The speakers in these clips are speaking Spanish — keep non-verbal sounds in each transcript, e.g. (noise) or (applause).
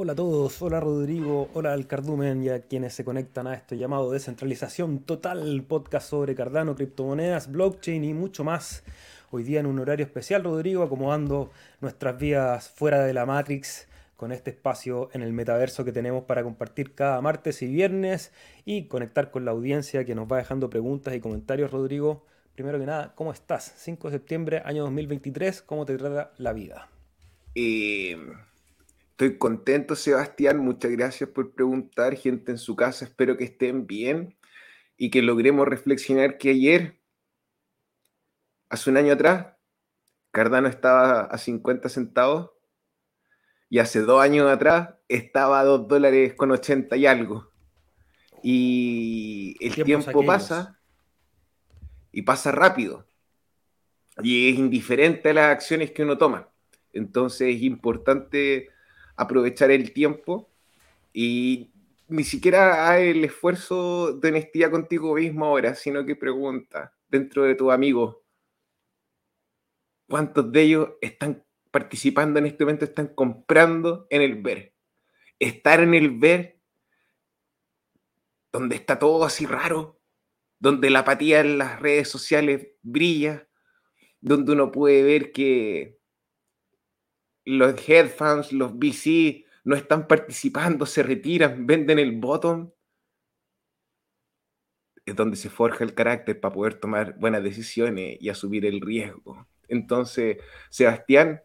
Hola a todos, hola Rodrigo, hola al Cardumen y a quienes se conectan a este llamado Descentralización Total, podcast sobre Cardano, criptomonedas, blockchain y mucho más. Hoy día en un horario especial, Rodrigo, acomodando nuestras vías fuera de la Matrix con este espacio en el metaverso que tenemos para compartir cada martes y viernes y conectar con la audiencia que nos va dejando preguntas y comentarios, Rodrigo. Primero que nada, ¿cómo estás? 5 de septiembre, año 2023, ¿cómo te trata la vida? Eh, Estoy contento, Sebastián. Muchas gracias por preguntar. Gente en su casa, espero que estén bien y que logremos reflexionar que ayer, hace un año atrás, Cardano estaba a 50 centavos y hace dos años atrás estaba a 2 dólares con 80 y algo. Y el tiempo pasa y pasa rápido. Y es indiferente a las acciones que uno toma. Entonces es importante aprovechar el tiempo y ni siquiera hay el esfuerzo de honestidad contigo mismo ahora, sino que pregunta dentro de tus amigos, ¿cuántos de ellos están participando en este momento, están comprando en el ver? Estar en el ver, donde está todo así raro, donde la apatía en las redes sociales brilla, donde uno puede ver que los headfans, los VC no están participando, se retiran, venden el bottom, es donde se forja el carácter para poder tomar buenas decisiones y asumir el riesgo. Entonces, Sebastián,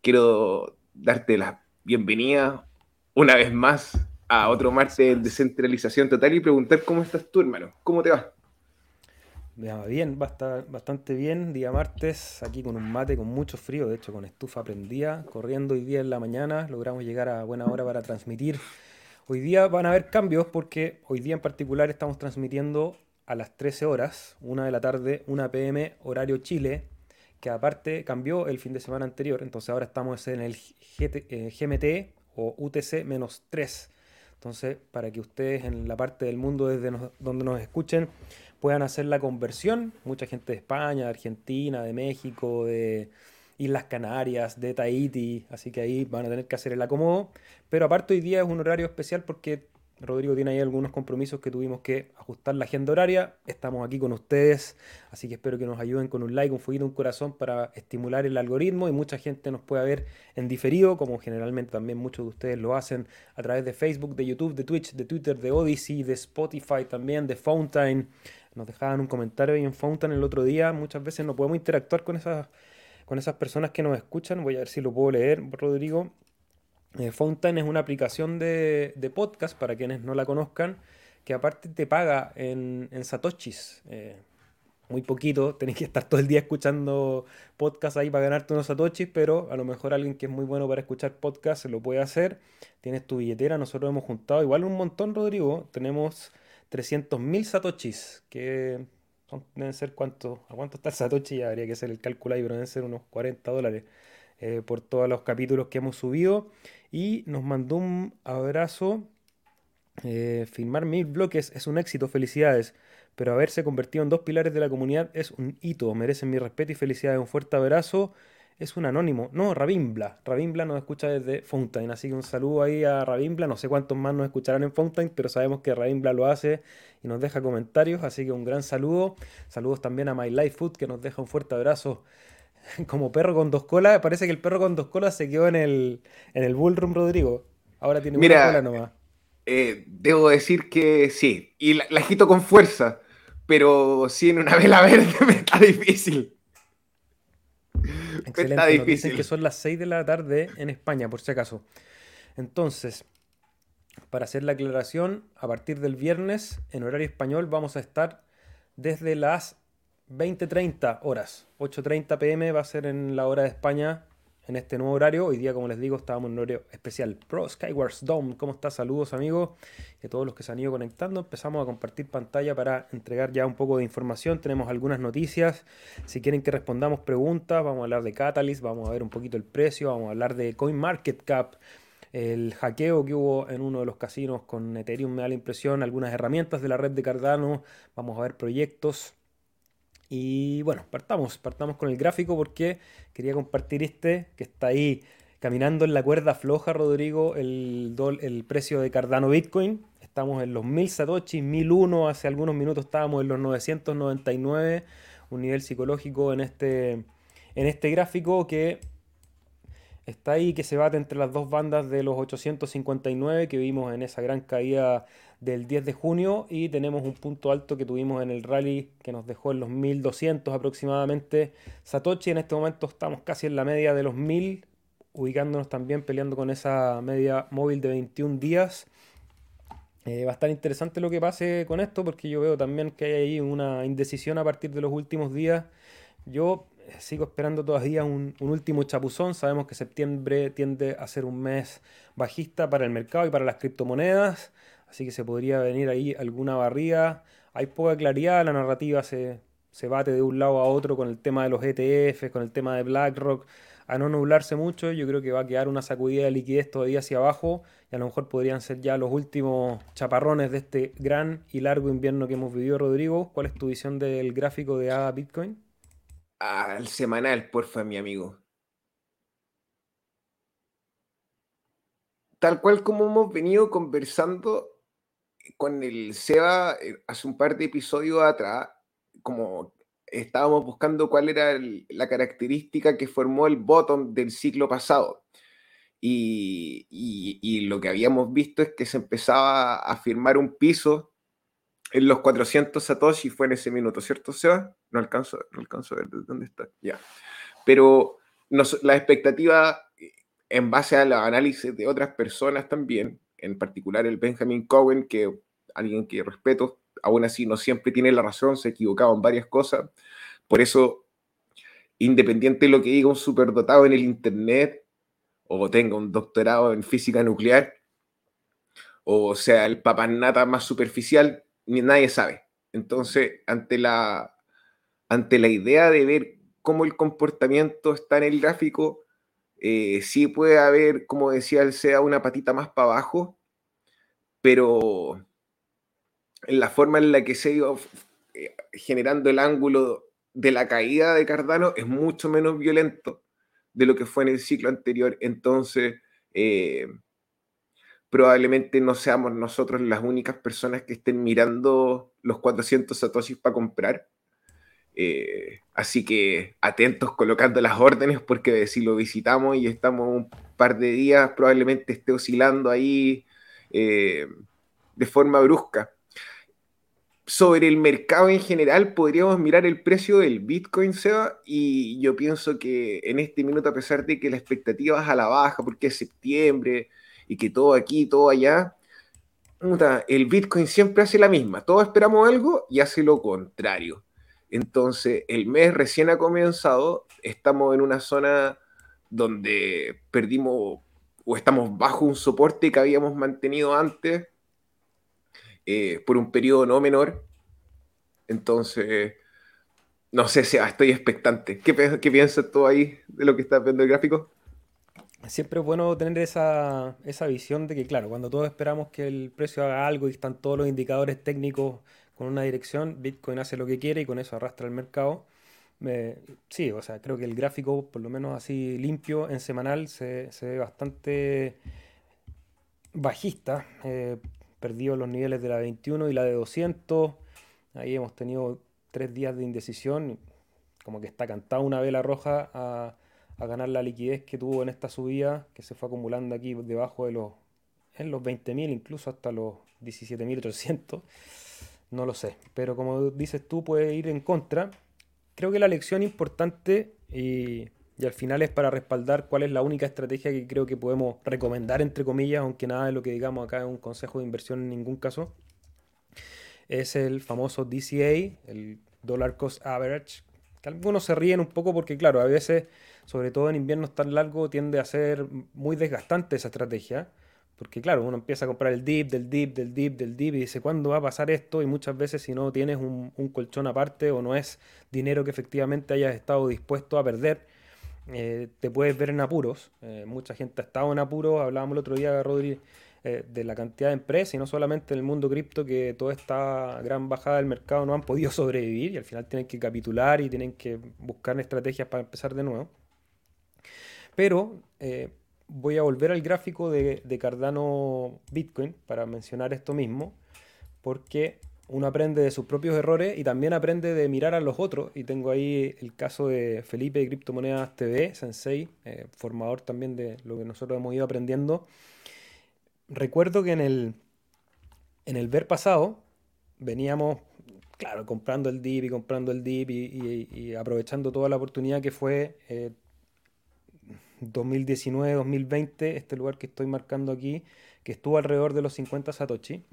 quiero darte la bienvenida una vez más a otro martes de descentralización total y preguntar cómo estás tú, hermano. ¿Cómo te va? Bien, bastante bien. Día martes, aquí con un mate con mucho frío, de hecho con estufa prendida, corriendo hoy día en la mañana, logramos llegar a buena hora para transmitir. Hoy día van a haber cambios porque hoy día en particular estamos transmitiendo a las 13 horas, una de la tarde, 1 pm, horario Chile, que aparte cambió el fin de semana anterior, entonces ahora estamos en el GMT eh, o UTC menos 3. Entonces, para que ustedes en la parte del mundo desde donde nos escuchen puedan hacer la conversión. Mucha gente de España, de Argentina, de México, de Islas Canarias, de Tahiti, así que ahí van a tener que hacer el acomodo. Pero aparte hoy día es un horario especial porque Rodrigo tiene ahí algunos compromisos que tuvimos que ajustar la agenda horaria. Estamos aquí con ustedes, así que espero que nos ayuden con un like, un fueguito, un corazón para estimular el algoritmo y mucha gente nos pueda ver en diferido, como generalmente también muchos de ustedes lo hacen a través de Facebook, de YouTube, de Twitch, de Twitter, de Odyssey, de Spotify también, de Fountain. Nos dejaban un comentario ahí en Fountain el otro día. Muchas veces no podemos interactuar con esas, con esas personas que nos escuchan. Voy a ver si lo puedo leer, Rodrigo. Eh, Fountain es una aplicación de, podcast, para quienes no la conozcan, que aparte te paga en, satoshis. Eh, muy poquito, (laughs) tenés que estar todo el día escuchando podcast ahí para ganarte unos satoshis, pero a lo mejor alguien que es muy bueno para escuchar podcast se lo puede hacer. Tienes tu billetera, nosotros hemos juntado igual un montón, Rodrigo. Tenemos 300.000 satoshis, que deben ser cuánto, a cuánto está el satoshi, ya habría que hacer el cálculo ahí, pero deben ser unos 40 dólares eh, por todos los capítulos que hemos subido. Y nos mandó un abrazo. Eh, firmar mil bloques es un éxito, felicidades. Pero haberse convertido en dos pilares de la comunidad es un hito. Merecen mi respeto y felicidades. Un fuerte abrazo es un anónimo. No, Ravimbla. Ravimbla nos escucha desde Fountain. Así que un saludo ahí a Ravimbla. No sé cuántos más nos escucharán en Fountain, pero sabemos que Ravimbla lo hace y nos deja comentarios. Así que un gran saludo. Saludos también a My Life Food, que nos deja un fuerte abrazo. (laughs) Como perro con dos colas. Parece que el perro con dos colas se quedó en el, en el Bullroom Rodrigo. Ahora tiene una cola nomás. Eh, debo decir que sí. Y la, la agito con fuerza. Pero sí, en una vela (laughs) verde me está difícil. Excelente. Nos dicen que son las 6 de la tarde en España, por si acaso. Entonces, para hacer la aclaración, a partir del viernes, en horario español, vamos a estar desde las 20.30 horas. 8.30 pm va a ser en la hora de España, en este nuevo horario. Hoy día, como les digo, estábamos en un horario especial. Pro Skywars Dome, ¿cómo estás? Saludos amigos y a todos los que se han ido conectando. Empezamos a compartir pantalla para entregar ya un poco de información. Tenemos algunas noticias. Si quieren que respondamos preguntas, vamos a hablar de Catalyst, vamos a ver un poquito el precio, vamos a hablar de CoinMarketCap. El hackeo que hubo en uno de los casinos con Ethereum me da la impresión, algunas herramientas de la red de Cardano, vamos a ver proyectos, y bueno, partamos, partamos con el gráfico porque quería compartir este que está ahí caminando en la cuerda floja, Rodrigo, el, el precio de Cardano Bitcoin. Estamos en los 1000 Satoshi, 1001, hace algunos minutos estábamos en los 999, un nivel psicológico en este, en este gráfico que está ahí, que se bate entre las dos bandas de los 859 que vimos en esa gran caída del 10 de junio y tenemos un punto alto que tuvimos en el rally que nos dejó en los 1200 aproximadamente Satoshi. En este momento estamos casi en la media de los 1000, ubicándonos también peleando con esa media móvil de 21 días. Eh, va a estar interesante lo que pase con esto porque yo veo también que hay ahí una indecisión a partir de los últimos días. Yo sigo esperando todavía un, un, último chapuzón. Sabemos que septiembre tiende a ser un mes bajista para el mercado y para las criptomonedas. Así que se podría venir ahí alguna barrida. Hay poca claridad, la narrativa se, se bate de un lado a otro con el tema de los ETFs, con el tema de BlackRock. A no nublarse mucho, yo creo que va a quedar una sacudida de liquidez todavía hacia abajo y a lo mejor podrían ser ya los últimos chaparrones de este gran y largo invierno que hemos vivido, Rodrigo. ¿Cuál es tu visión del gráfico de ADA Bitcoin? Al semanal, porfa, mi amigo. Tal cual como hemos venido conversando con el Seba eh, hace un par de episodios atrás, como estábamos buscando cuál era la característica que formó el bottom del ciclo pasado. Y, y, lo que habíamos visto es que se empezaba a firmar un piso en los 400 Satoshi fue en ese minuto, ¿cierto, Seba? No alcanzo, no alcanzo a ver dónde está. Ya. Pero la expectativa, en base al análisis de otras personas también, en particular el Benjamin Cohen, que alguien que respeto, aún así no siempre tiene la razón, se ha equivocado en varias cosas. Por eso, independiente de lo que diga un superdotado en el Internet, o tenga un doctorado en física nuclear, o sea el papanata más superficial, nadie sabe. Entonces, ante la, ante la idea de ver cómo el comportamiento está en el gráfico, eh, sí puede haber, como decía el SEA, una patita más para abajo, pero en la forma en la que se ha ido eh, generando el ángulo de la caída de Cardano es mucho menos violento de lo que fue en el ciclo anterior. Entonces, eh, probablemente no seamos nosotros las únicas personas que estén mirando los 400 satoshis para comprar. Eh, así que atentos colocando las órdenes porque si lo visitamos y estamos un par de días, probablemente esté oscilando ahí eh, de forma brusca. Sobre el mercado en general, podríamos mirar el precio del Bitcoin, Seba, y yo pienso que en este minuto, a pesar de que la expectativa es a la baja, porque es septiembre, y que todo aquí, todo allá, el Bitcoin siempre hace la misma. Todos esperamos algo y hace lo contrario. Entonces, el mes recién ha comenzado, estamos en una zona donde perdimos o estamos bajo un soporte que habíamos mantenido antes eh, por un periodo no menor. Entonces, no sé, si estoy expectante. ¿Qué, ¿Qué piensas tú ahí de lo que estás viendo el gráfico? Siempre es bueno tener esa, visión de que, claro, cuando todos esperamos que el precio haga algo y están todos los indicadores técnicos con una dirección, Bitcoin hace lo que quiere y con eso arrastra el mercado. sí, o sea, creo que el gráfico, por lo menos así limpio, en semanal, se, ve bastante bajista. Eh, los niveles de la 21 y la de 200. Ahí hemos tenido tres días de indecisión. Como que está cantada una vela roja a a ganar la liquidez que tuvo en esta subida, que se fue acumulando aquí debajo de los, en los 20.000, incluso hasta los 17.800. No lo sé, pero como dices tú, puede ir en contra. Creo que la lección importante y, y al final es para respaldar cuál es la única estrategia que creo que podemos recomendar, entre comillas, aunque nada de lo que digamos acá es un consejo de inversión en ningún caso, es el famoso DCA, el Dollar Cost Average, que algunos se ríen un poco porque, claro, a veces sobre todo en inviernos tan largos, tiende a ser muy desgastante esa estrategia. Porque claro, uno empieza a comprar el dip, del dip, del dip, del dip y dice, ¿cuándo va a pasar esto? Y muchas veces si no tienes un, colchón aparte o no es dinero que efectivamente hayas estado dispuesto a perder, eh, te puedes ver en apuros. Eh, mucha gente ha estado en apuros. Hablábamos el otro día, Rodri, eh, de la cantidad de empresas y no solamente en el mundo cripto que toda esta gran bajada del mercado no han podido (laughs) sobrevivir y al final tienen que capitular y tienen que buscar estrategias para empezar de nuevo. Pero eh, voy a volver al gráfico de, Cardano Bitcoin para mencionar esto mismo, porque uno aprende de sus propios errores y también aprende de mirar a los otros. Y tengo ahí el caso de Felipe de Criptomonedas TV, Sensei, eh, formador también de lo que nosotros hemos ido aprendiendo. Recuerdo que en el, en el ver pasado veníamos, claro, comprando el DIP y comprando el DIP y, aprovechando toda la oportunidad que fue eh, 2019-2020, este lugar que estoy marcando aquí, que estuvo alrededor de los 50 Satoshi.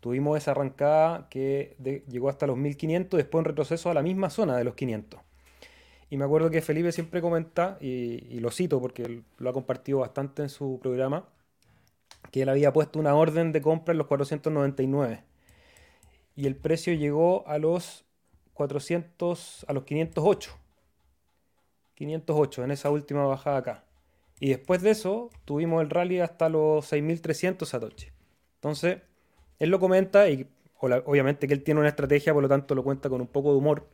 Tuvimos esa arrancada que llegó hasta los 1500, después un retroceso a la misma zona de los 500. Y me acuerdo que Felipe siempre comenta, y, lo cito porque lo ha compartido bastante en su programa, que él había puesto una orden de compra en los 499. Y el precio llegó a los 400, a los 508. 508 en esa última bajada acá. Y después de eso, tuvimos el rally hasta los 6300 Satoshi. Entonces, él lo comenta y obviamente que él tiene una estrategia, por lo tanto lo cuenta con un poco de humor.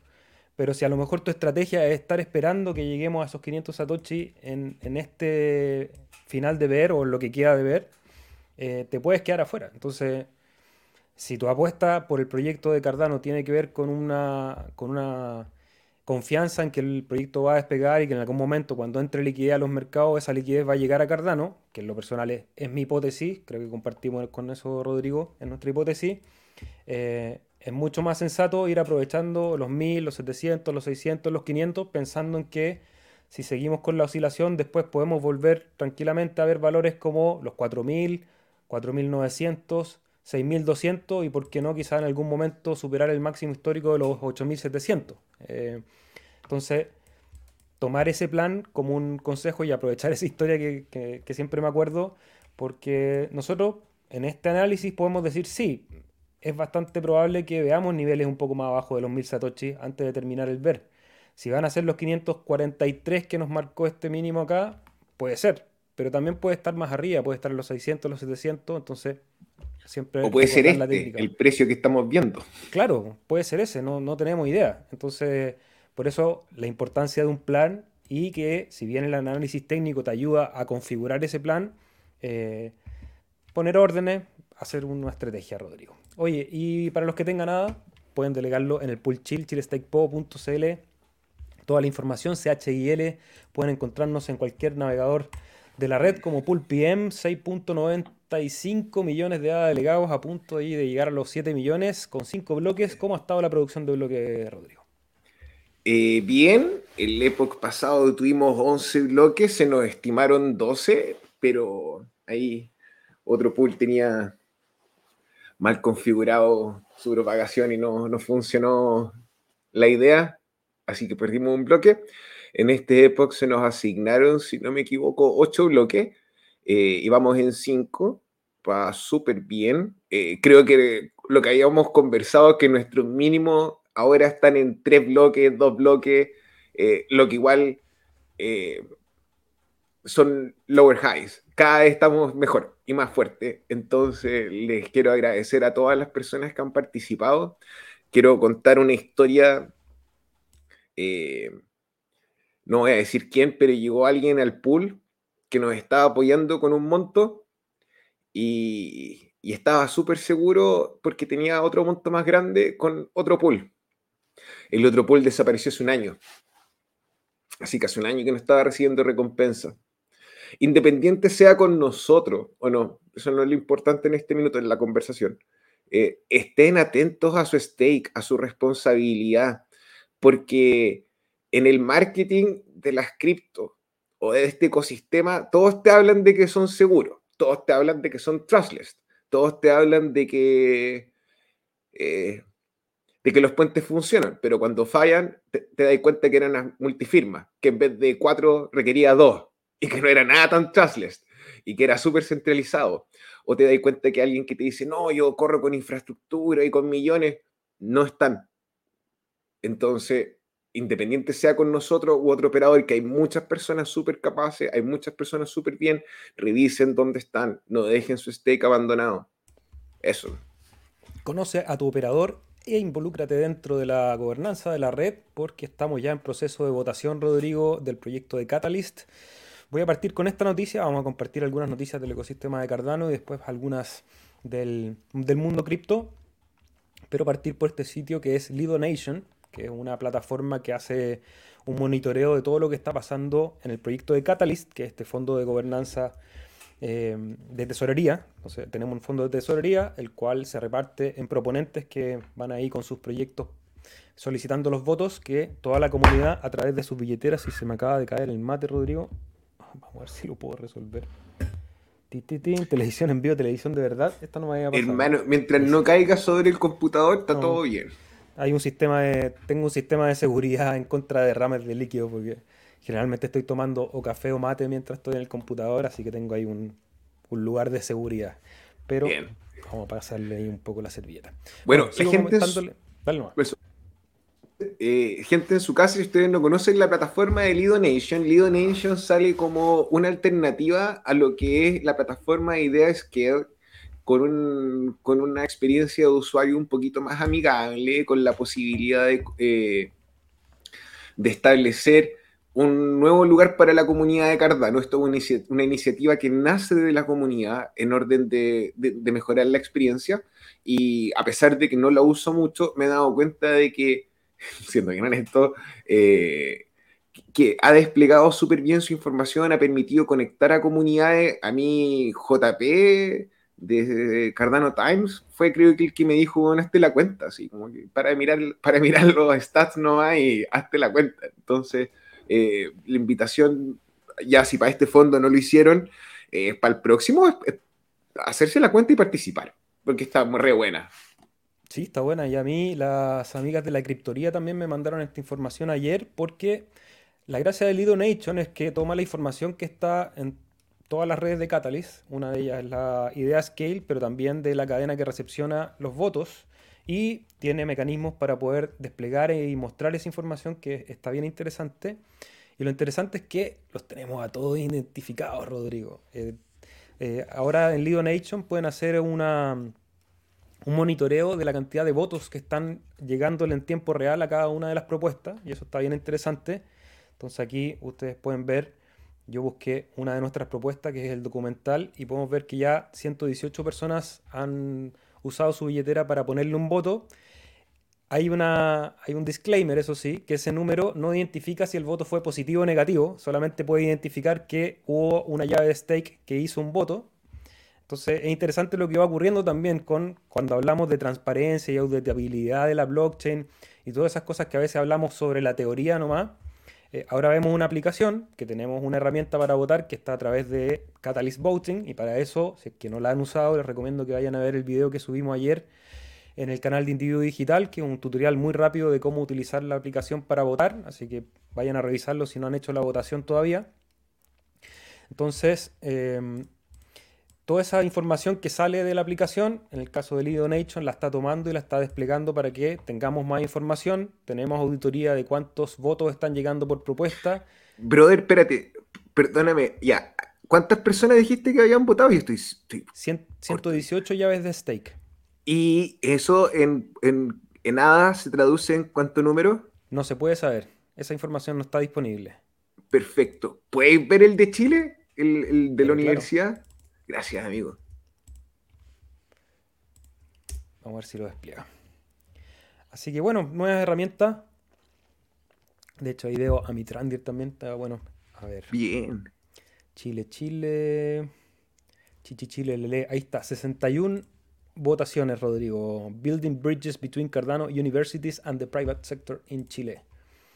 Pero si a lo mejor tu estrategia es estar esperando que lleguemos a esos 500 Satoshi en, este final de ver o en lo que queda de ver, eh, te puedes quedar afuera. Entonces, si tu apuesta por el proyecto de Cardano tiene que ver con una, con una confianza en que el proyecto va a despegar y que en algún momento cuando entre liquidez a los mercados, esa liquidez va a llegar a Cardano, que en lo personal es, mi hipótesis, creo que compartimos con eso Rodrigo, en nuestra hipótesis, eh, es mucho más sensato ir aprovechando los 1000, los 700, los 600, los 500, pensando en que si seguimos con la oscilación, después podemos volver tranquilamente a ver valores como los 4000, 4900, 6200 y por qué no quizá en algún momento superar el máximo histórico de los 8700. Eh, entonces, tomar ese plan como un consejo y aprovechar (laughs) esa historia que, siempre me acuerdo, porque nosotros en este análisis podemos decir, sí, es bastante probable que veamos niveles un poco más abajo de los 1000 satoshi antes de terminar el ver. Si van a ser los 543 que nos marcó este mínimo acá, puede ser, pero también puede estar más arriba, puede estar en los 600, los 700, entonces o puede ser este, el precio que estamos viendo. Claro, puede ser ese, no, no tenemos idea. Entonces, por eso la importancia de un plan y que si bien el análisis técnico te ayuda a configurar ese plan, eh, poner órdenes, hacer una estrategia, Rodrigo. Oye, y para los que tengan nada, pueden delegarlo en el pool chill, chillestakepo.cl. Toda la información, CHIL, pueden encontrarnos en cualquier navegador de la red como Pool PM 6.90 5 millones de delegados a punto de llegar a los 7 millones con 5 bloques. ¿Cómo ha estado la producción de bloques, Rodrigo? Eh, bien, el época pasado tuvimos 11 bloques, se nos estimaron 12, pero ahí otro pool tenía mal configurado su propagación y no, no funcionó la idea, así que perdimos un bloque. En este época se nos asignaron, si no me equivoco, 8 bloques eh, y vamos en 5 va súper bien. Eh, creo que lo que habíamos conversado es que nuestros mínimos ahora están en tres bloques, dos bloques, eh, lo que igual eh, son lower highs. Cada vez estamos mejor y más fuerte. Entonces les quiero agradecer a todas las personas que han participado. Quiero contar una historia. No voy a decir quién, pero llegó alguien al pool que nos estaba apoyando con un monto y, estaba súper seguro porque tenía otro monto más grande con otro pool. El otro pool desapareció hace un año. Así que hace un año que no estaba recibiendo recompensa. Independiente sea con nosotros o no, eso no es lo importante en este minuto en la conversación. Eh, estén atentos a su stake, a su responsabilidad, porque en el marketing de las cripto o de este ecosistema, todos te hablan de que son seguros todos te hablan de que son trustless, todos te hablan de que, eh, de que los puentes funcionan, pero cuando fallan te, das cuenta que eran una multifirma, que en vez de cuatro requería dos y que no era nada tan trustless y que era súper centralizado. O te das cuenta que alguien que te dice, no, yo corro con infraestructura y con millones, no están. Entonces, independiente sea con nosotros u otro operador, que hay muchas personas súper capaces, hay muchas personas súper bien, revisen dónde están, no dejen su stake abandonado. Eso. Conoce a tu operador e involúcrate dentro de la gobernanza de la red, porque estamos ya en proceso de votación, Rodrigo, del proyecto de Catalyst. Voy a partir con esta noticia, vamos a compartir algunas noticias del ecosistema de Cardano y después algunas del, del mundo cripto, pero partir por este sitio que es Lido Nation, que es una plataforma que hace un monitoreo de todo lo que está pasando en el proyecto de Catalyst, que es este fondo de gobernanza eh, de tesorería. Entonces, tenemos un fondo de tesorería, el cual se reparte en proponentes que van ahí con sus proyectos solicitando los votos que toda la comunidad a través de sus billeteras, si se me acaba de caer el mate, Rodrigo, vamos a ver si lo puedo resolver. televisión en vivo, televisión de verdad, esta no me a pasar. Hermano, mientras no caiga sobre el computador, está todo bien. Hay un sistema de, tengo un sistema de seguridad en contra de derrames de líquido porque generalmente estoy tomando o café o mate mientras estoy en el computador, así que tengo ahí un, lugar de seguridad. Pero vamos a pasarle ahí un poco la servilleta. Bueno, la gente, eh, gente en su casa, si ustedes no conocen la plataforma de Lido Nation, Lido Nation sale como una alternativa a lo que es la plataforma de Ideas que con, con una experiencia de usuario un poquito más amigable, con la posibilidad de, eh, de establecer un nuevo lugar para la comunidad de Cardano. Esto es una, iniciativa que nace de la comunidad en orden de, de, mejorar la experiencia y a pesar de que no la uso mucho, me he dado cuenta de que, (laughs) siendo bien honesto, eh, que ha desplegado súper bien su información, ha permitido conectar a comunidades. A mí, JP de Cardano Times fue creo que el que me dijo, hazte la cuenta, así como que para mirar, para mirar los stats no hay, hazte la cuenta. Entonces, eh, la invitación, ya si para este fondo no lo hicieron, eh, para el próximo es, hacerse la cuenta y participar, porque está muy re buena. Sí, está buena. Y a mí las amigas de la criptoría también me mandaron esta información ayer porque la gracia del Lido Nation es que toma la información que está en todas las redes de Catalyst. Una de ellas es la idea Scale, pero también de la cadena que recepciona los votos. Y tiene mecanismos para poder desplegar y mostrar esa información que está bien interesante. Y lo interesante es que los tenemos a todos identificados, Rodrigo. Eh, eh, ahora en Lido Nation pueden hacer una, un monitoreo de la cantidad de votos que están llegándole en tiempo real a cada una de las propuestas. Y eso está bien interesante. Entonces aquí ustedes pueden ver yo busqué una de nuestras propuestas, que es el documental, y podemos ver que ya 118 personas han usado su billetera para ponerle un voto. Hay, una, hay un disclaimer, eso sí, que ese número no identifica si el voto fue positivo o negativo, solamente puede identificar que hubo una llave de stake que hizo un voto. Entonces es interesante lo que va ocurriendo también con cuando hablamos de transparencia y auditabilidad de la blockchain y todas esas cosas que a veces hablamos sobre la teoría nomás eh, ahora vemos una aplicación que tenemos una herramienta para votar que está a través de Catalyst Voting y para eso, si es que no la han usado, les recomiendo que vayan a ver el video que subimos ayer en el canal de Individuo Digital, que es un tutorial muy rápido de cómo utilizar la aplicación para votar, así que vayan a revisarlo si no han hecho la votación todavía. Entonces, em, toda esa información que sale de la aplicación, en el caso del Nation, la está tomando y la está desplegando para que tengamos más información. Tenemos auditoría de cuántos votos están llegando por propuesta. Brother, espérate, perdóname, ya. ¿Cuántas personas dijiste que habían votado? Yo estoy, 118 llaves de stake. ¿Y eso en, en, nada se traduce en cuánto número? No se puede saber. Esa información no está disponible. Perfecto. ¿Puedes ver el de Chile? ¿El, de la universidad? Gracias, amigo. Vamos a ver si lo despliega. Así que bueno, nuevas herramientas. De hecho, ahí veo a mi Trandir también. Está bueno. A ver. Bien. Chile, Chile. Chichi, Chile, Lele. Ahí está. 61 votaciones, Rodrigo. Building bridges between Cardano universities and the private sector in Chile.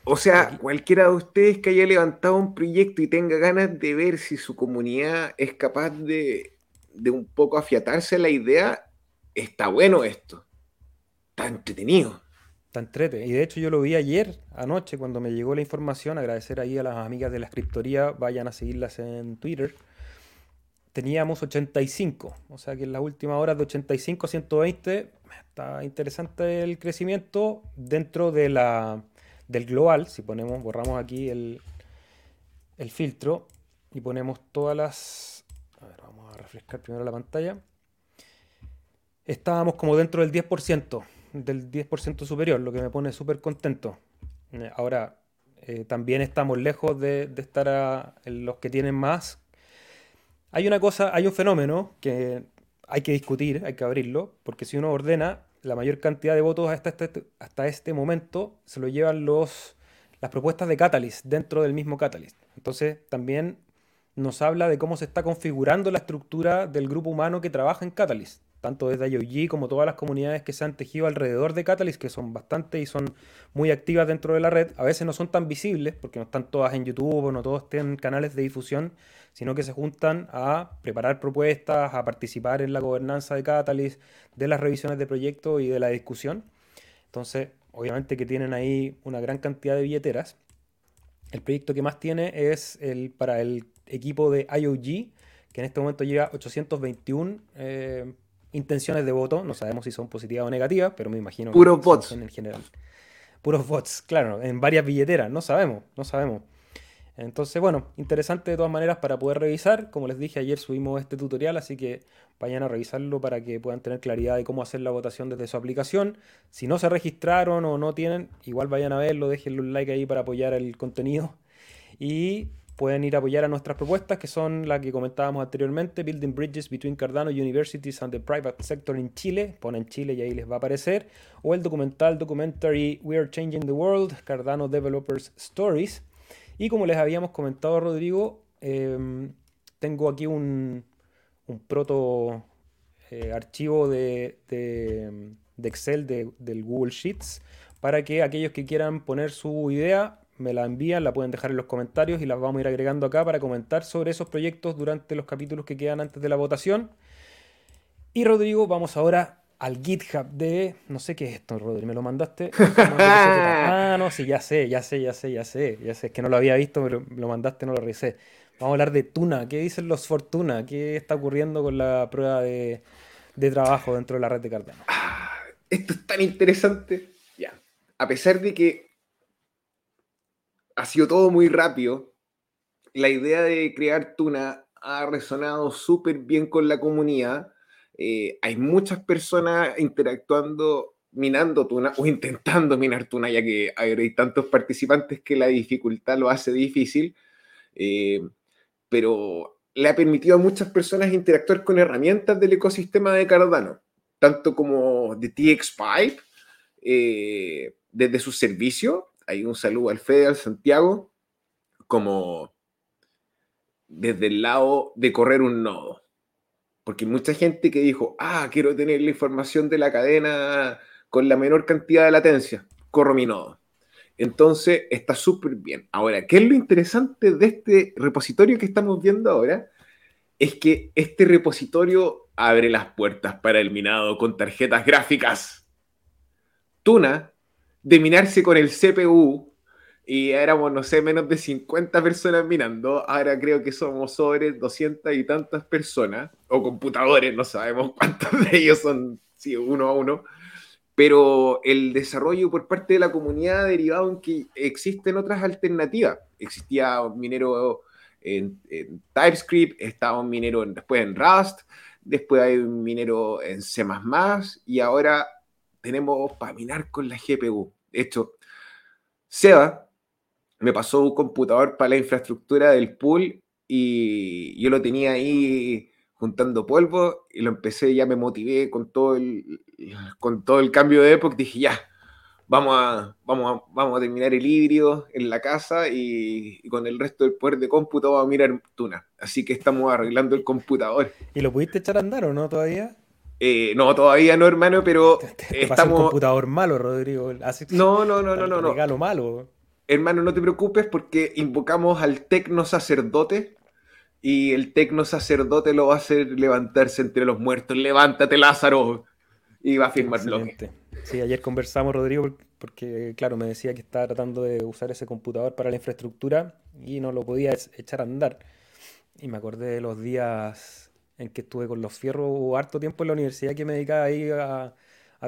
O sea, cualquiera de ustedes que haya levantado un proyecto y tenga ganas de ver si su comunidad es capaz de, un poco afiatarse la idea, está bueno esto. Está entretenido. Está entretenido. Y de hecho yo lo vi ayer, anoche, cuando me llegó la información. Agradecer ahí a las amigas de la escritoría. Vayan a seguirlas en Twitter. Teníamos 85. O sea que en las últimas horas de 85 a 120 está interesante el crecimiento dentro de la del global, si ponemos, borramos aquí el, el filtro y ponemos todas las... A ver, vamos a refrescar primero la pantalla. Estábamos como dentro del 10%, del 10% superior, lo que me pone súper contento. Eh, ahora, eh, también estamos lejos de, estar en los que tienen más. Hay una cosa, hay un fenómeno que hay que discutir, hay que abrirlo, porque si uno ordena, la mayor cantidad de votos hasta este, hasta este momento se lo llevan los, las propuestas de Catalyst dentro del mismo Catalyst. Entonces también nos habla de cómo se está configurando la estructura del grupo humano que trabaja en Catalyst tanto desde IOG como todas las comunidades que se han tejido alrededor de Catalyst, que son bastante y son muy activas dentro de la red, a veces no son tan visibles porque no están todas en YouTube o no todos tienen canales de difusión, sino que se juntan a preparar propuestas, a participar en la gobernanza de Catalyst, de las revisiones de proyectos y de la discusión. Entonces, obviamente que tienen ahí una gran cantidad de billeteras. El proyecto que más tiene es el para el equipo de IOG, que en este momento llega 821 eh, intenciones de voto. No sabemos si son positivas o negativas, pero me imagino Puros bots. en general. Puros bots, claro, en varias billeteras. No sabemos, no sabemos. Entonces, bueno, interesante de todas maneras para poder revisar. Como les dije, ayer subimos este tutorial, así que vayan a revisarlo para que puedan tener claridad de cómo hacer la votación desde su aplicación. Si no se registraron o no tienen, igual vayan a verlo, déjenle un like ahí para apoyar el contenido. Y pueden ir a apoyar a nuestras propuestas, que son las que comentábamos anteriormente, Building Bridges Between Cardano Universities and the Private Sector in Chile, ponen Chile y ahí les va a aparecer, o el documental documentary We Are Changing the World, Cardano Developers Stories. Y como les habíamos comentado, Rodrigo, em, tengo aquí un, un proto eh, archivo de, Excel del Google Sheets para que aquellos que quieran poner su idea me la envían, la pueden dejar en los comentarios y las vamos a ir agregando acá para comentar sobre esos proyectos durante los capítulos que quedan antes de la votación. Y Rodrigo, vamos ahora al GitHub de. No sé qué es esto, Rodrigo, me lo mandaste. (laughs) ah, no, sí, ya sé, ya sé, ya sé, ya sé. Ya sé, es que no lo había visto, pero me lo mandaste, no lo revisé. Vamos a hablar de Tuna. ¿Qué dicen los Fortuna? ¿Qué está ocurriendo con la prueba de, de trabajo dentro de la red de Cardano? Ah, esto es tan interesante. Ya. A pesar de que ha sido todo muy rápido. La idea de crear Tuna ha resonado súper bien con la comunidad. Eh, hay muchas personas interactuando, minando Tuna o intentando minar Tuna, ya que hay tantos participantes que la dificultad lo hace difícil. Eh, pero le ha permitido a muchas personas interactuar con herramientas del ecosistema de Cardano, tanto como de TX Pipe, eh, desde su servicio, hay un saludo al Fede, al Santiago, como desde el lado de correr un nodo. Porque mucha gente que dijo, ah, quiero tener la información de la cadena con la menor cantidad de latencia, corro mi nodo. Entonces está súper bien. Ahora, ¿qué es lo interesante de este repositorio que estamos viendo ahora? Es que este repositorio abre las puertas para el minado con tarjetas gráficas. Tuna de minarse con el CPU y éramos, no sé, menos de 50 personas minando. Ahora creo que somos sobre 200 y tantas personas, o computadores, no sabemos (laughs) cuántos de ellos son, sí, uno a uno. Pero el desarrollo por parte de la comunidad ha derivado en que existen otras alternativas. Existía un minero en, TypeScript, estaba un minero después en Rust, después hay un minero en C++, y ahora tenemos para minar con la GPU hecho, Seba me pasó un computador para la infraestructura del pool y yo lo tenía ahí juntando polvo y lo empecé, ya me motivé con todo el, con todo el cambio de época, dije ya, vamos a, vamos vamos a terminar el híbrido en la casa y, y, con el resto del poder de cómputo vamos a mirar Tuna. Así que estamos arreglando el computador. ¿Y lo pudiste echar a andar o no todavía? Eh, no, todavía no, hermano, pero estamos. un computador malo, Rodrigo. No, no, no, no, no. no. Regalo malo. Hermano, no te preocupes porque invocamos al tecno sacerdote y el tecno sacerdote lo va a hacer levantarse entre los muertos. Levántate, Lázaro. Y va a firmar bloque. Sí, ayer conversamos, Rodrigo, porque, claro, me decía que estaba tratando de usar ese computador para la infraestructura y no lo podía echar a andar. Y me acordé de los días en que estuve con los fierros, hubo harto tiempo en la universidad que me dedicaba ahí a,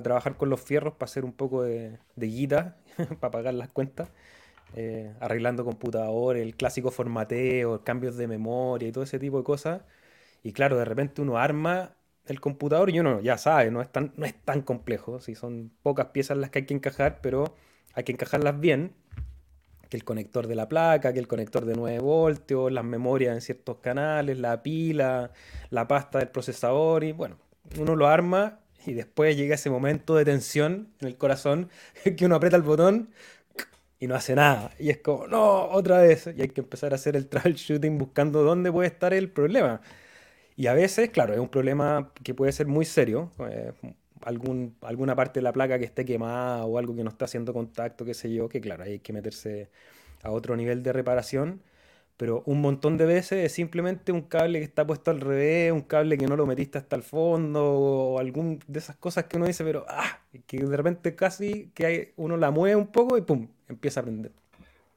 trabajar con los fierros para hacer un poco de, de guita, (laughs) para pagar las cuentas, eh, arreglando computadores, el clásico formateo, cambios de memoria y todo ese tipo de cosas. Y claro, de repente uno arma el computador y uno ya sabe, no es tan, no es tan complejo, si son pocas piezas las que hay que encajar, pero hay que encajarlas bien que el conector de la placa, que el conector de 9 voltios, las memorias en ciertos canales, la pila, la pasta del procesador y bueno, uno lo arma y después llega ese momento de tensión en el corazón (laughs) que uno aprieta el botón y no hace nada. Y es como, no, otra vez. Y hay que empezar a hacer el (laughs) troubleshooting buscando dónde puede estar el problema. Y a veces, claro, es un problema que puede ser muy serio. Eh, algún, alguna parte de la placa que esté quemada o algo que no está haciendo contacto, qué sé yo, que claro, hay que meterse a otro nivel de reparación. Pero un montón de veces es simplemente un cable que está puesto al revés, un cable que no lo metiste hasta el fondo, o algún de esas cosas que uno dice, pero ah, que de repente casi que hay, uno la mueve un poco y pum, empieza a prender.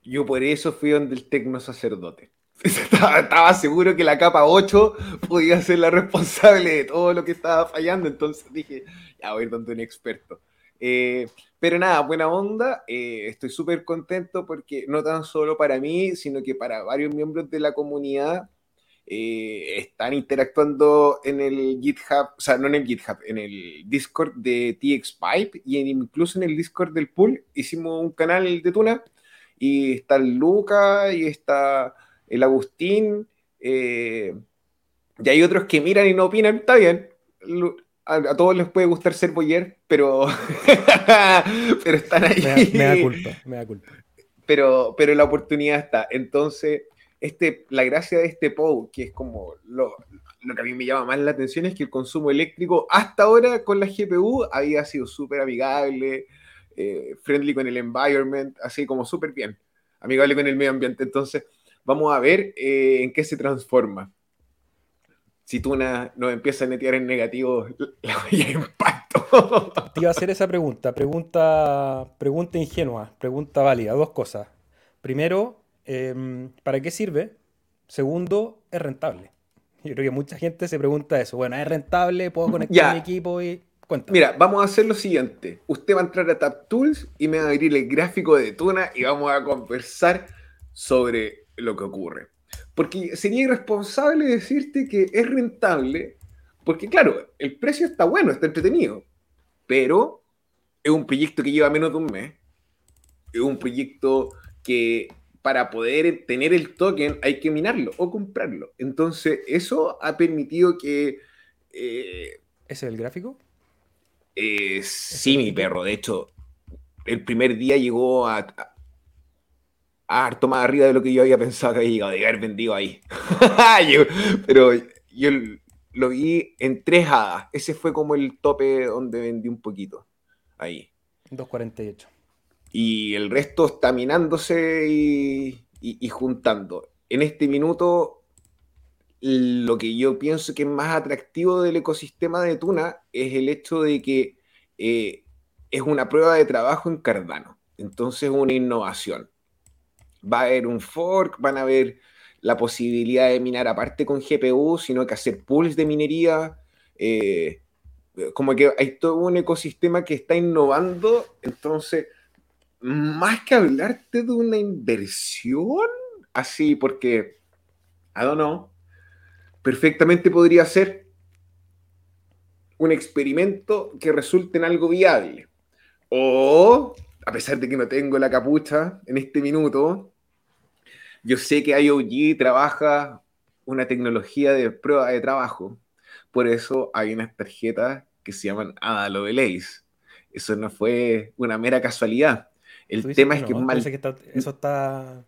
Yo por eso fui donde el tecno sacerdote. (laughs) Estaba, seguro que la capa 8 podía ser la responsable de todo lo que estaba fallando, entonces dije, ya voy a ir donde un experto. Eh, pero nada, buena onda, eh, estoy súper contento porque no tan solo para mí, sino que para varios miembros de la comunidad eh, están interactuando en el GitHub, o sea, no en el GitHub, en el Discord de TXPipe y incluso en el Discord del pool hicimos un canal de Tuna y está Luca y está el Agustín, eh, y hay otros que miran y no opinan, está bien. A, todos les puede gustar ser boyer, pero, (laughs) pero están ahí. Me da, culpa, me da culpa. Pero, pero la oportunidad está. Entonces, este, la gracia de este POW, que es como lo, lo que a mí me llama más la atención, es que el consumo eléctrico hasta ahora con la GPU había sido súper amigable, eh, friendly con el environment, así como súper bien, amigable con el medio ambiente. Entonces, Vamos a ver eh, en qué se transforma. Si Tuna nos empieza a netear en negativo, le voy a impacto. Te iba a hacer esa pregunta, pregunta, pregunta ingenua, pregunta válida, dos cosas. Primero, em, ¿para qué sirve? Segundo, ¿es rentable? Yo creo que mucha gente se pregunta eso. Bueno, ¿es rentable? ¿Puedo conectar mi equipo? y Cuéntame. Mira, vamos a hacer lo siguiente. Usted va a entrar a TapTools y me va a abrir el gráfico de Tuna y vamos a conversar sobre lo que ocurre. Porque sería irresponsable decirte que es rentable, porque claro, el precio está bueno, está entretenido, pero es un proyecto que lleva menos de un mes, es un proyecto que para poder tener el token hay que minarlo o comprarlo. Entonces, eso ha permitido que... Eh, ¿Ese es el gráfico? Eh, sí, mi perro. De hecho, el primer día llegó a, harto más arriba de lo que yo había pensado que había llegado, de haber vendido ahí. (laughs) pero yo lo vi en tres hadas. Ese fue como el tope donde vendí un poquito. Ahí. 2.48. Y el resto está minándose y, juntando. En este minuto, lo que yo pienso que es más atractivo del ecosistema de Tuna es el hecho de que eh, es una prueba de trabajo en Cardano. Entonces, una innovación va a haber un fork, van a haber la posibilidad de minar aparte con GPU, sino que hacer pools de minería. Eh, como que hay todo un ecosistema que está innovando, entonces, más que hablarte de una inversión, así, porque, I don't know, perfectamente podría ser un experimento que resulte en algo viable. O, a pesar de que no tengo la capucha en este minuto, yo sé que IOG trabaja una tecnología de prueba de trabajo, por eso hay unas tarjetas que se llaman ADA Lovelace. Eso no fue una mera casualidad. El tema es que, mal... eso está...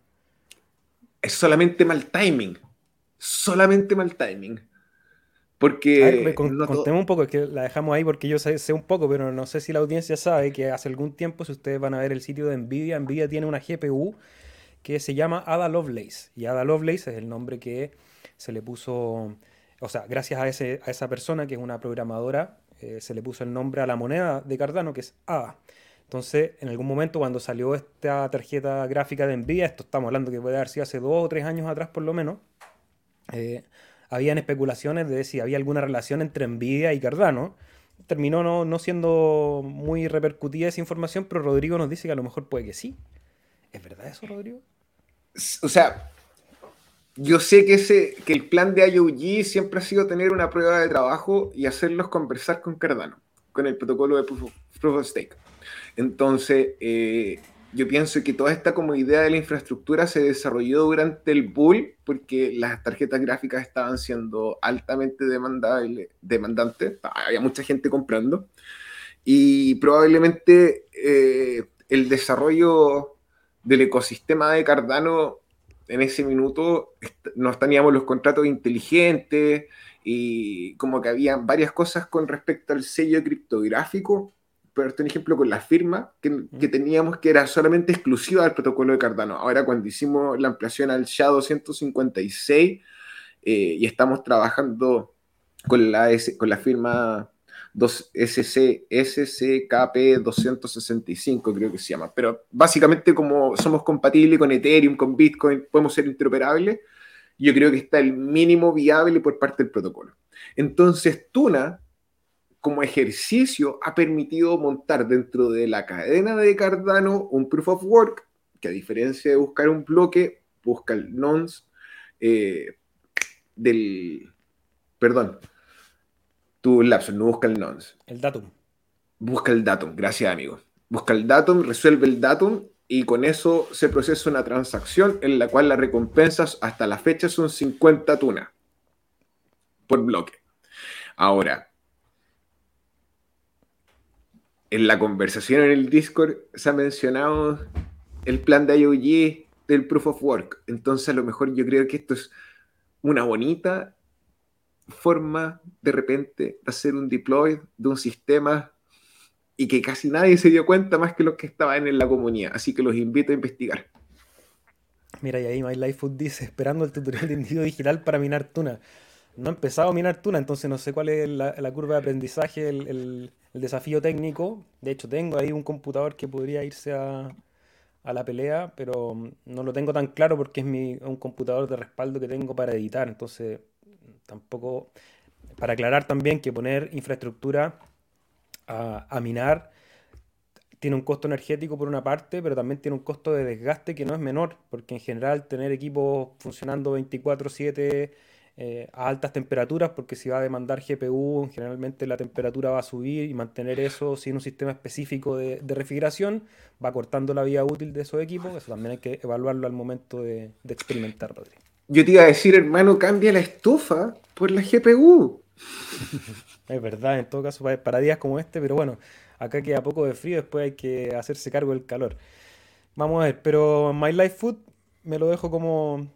Es solamente mal timing. Solamente mal timing. Porque. contemos un poco, es que la dejamos ahí porque yo sé, sé, un poco, pero no sé si la audiencia sabe que hace algún tiempo, si ustedes van a ver el sitio de Nvidia, Nvidia tiene una GPU que se llama Ada Lovelace. Y Ada Lovelace es el nombre que se le puso, o sea, gracias a, ese, a esa persona que es una programadora, eh, se le puso el nombre a la moneda de Cardano, que es Ada. Entonces, en algún momento cuando salió esta tarjeta gráfica de Nvidia, esto estamos hablando que puede haber sido hace dos o tres años atrás por lo menos, eh, habían especulaciones de si había alguna relación entre Nvidia y Cardano. Terminó no, no, siendo muy repercutida esa información, pero Rodrigo nos dice que a lo mejor puede que sí. ¿Es verdad eso, Rodrigo? O sea, yo sé que, ese, que el plan de IOG siempre ha sido tener una prueba de trabajo y hacerlos conversar con Cardano, con el protocolo de Proof of, Stake. Entonces, eh, yo pienso que toda esta como idea de la infraestructura se desarrolló durante el bull porque las tarjetas gráficas estaban siendo altamente demandantes, había mucha gente comprando y probablemente eh, el desarrollo del ecosistema de Cardano en ese minuto no teníamos los contratos inteligentes y como que había varias cosas con respecto al sello criptográfico por un ejemplo, con la firma que, que, teníamos que era solamente exclusiva del protocolo de Cardano. Ahora, cuando hicimos la ampliación al SHA-256 eh, y estamos trabajando con la, con la firma 2 SC, SCKP 265, creo que se llama. Pero básicamente, como somos compatibles con Ethereum, con Bitcoin, podemos ser interoperables, yo creo que está el mínimo viable por parte del protocolo. Entonces, Tuna como ejercicio ha permitido montar dentro de la cadena de Cardano un proof of work que a diferencia de buscar un bloque, busca el nonce eh, del... Perdón, tu lapso, no busca el nonce. El datum. Busca el datum, gracias amigo. Busca el datum, resuelve el datum y con eso se procesa una transacción en la cual las recompensas hasta la fecha son 50 tunas por bloque. Ahora, en la conversación en el Discord se ha mencionado el plan de IOG del Proof of Work. Entonces, a lo mejor yo creo que esto es una bonita forma de repente de hacer un deploy de un sistema y que casi nadie se dio cuenta más que los que estaban en la comunidad. Así que los invito a investigar. Mira, y ahí My Life Food dice, esperando el tutorial de individuo digital para minar tuna. No he empezado a minar tuna, entonces no sé cuál es la, curva de aprendizaje, el desafío técnico. De hecho, tengo ahí un computador que podría irse a, la pelea, pero mm, no lo tengo tan claro porque es un computador de respaldo que tengo para editar. Entonces, tampoco. Para aclarar también que poner infraestructura a, minar tiene un costo energético por una parte, pero también tiene un costo de desgaste que no es menor, porque en general tener equipos funcionando 24/7 eh, a altas temperaturas, porque si va a demandar GPU, generalmente la temperatura va a subir y mantener eso sin un sistema específico de, refrigeración va cortando la vida útil de esos equipos. Eso también hay que evaluarlo al momento de, experimentar, Rodri. Yo te iba a decir, hermano, cambia la estufa por la GPU. (laughs) es verdad, en todo caso, para días como este, pero bueno, acá queda poco de frío, después hay que hacerse cargo del calor. Vamos a ver, pero My Life Food me lo dejo como,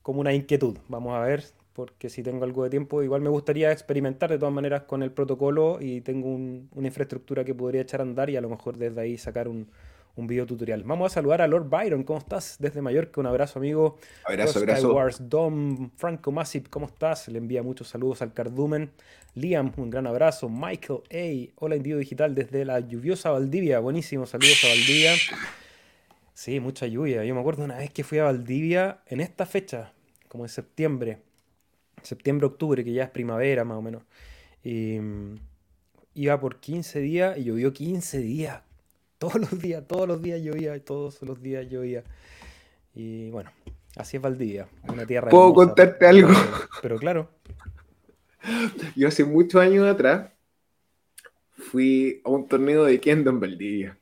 como una inquietud. Vamos a ver porque si tengo algo de tiempo, igual me gustaría experimentar de todas maneras con el protocolo y tengo una infraestructura que podría echar a andar y a lo mejor desde ahí sacar un, un video tutorial. Vamos a saludar a Lord Byron, ¿cómo estás? Desde Mallorca, un abrazo amigo. Abrazo, abrazo. Wars, Dom, Franco Massive, ¿cómo estás? Le envía muchos saludos al Cardumen. Liam, un gran abrazo. Michael A, hola Individuo Digital desde la lluviosa Valdivia, buenísimo, saludos a Valdivia. Sí, mucha lluvia. Yo me acuerdo una vez que fui a Valdivia en esta fecha, como en septiembre septiembre, octubre, que ya es primavera más o menos. Y, mm, iba por 15 días y llovió 15 días. Todos los días, todos los días llovía, todos los días llovía. Y bueno, así es Valdivia, una tierra. ¿Puedo contarte algo? Pero, claro. Yo hace muchos años atrás fui a un torneo de Kendo en Valdivia.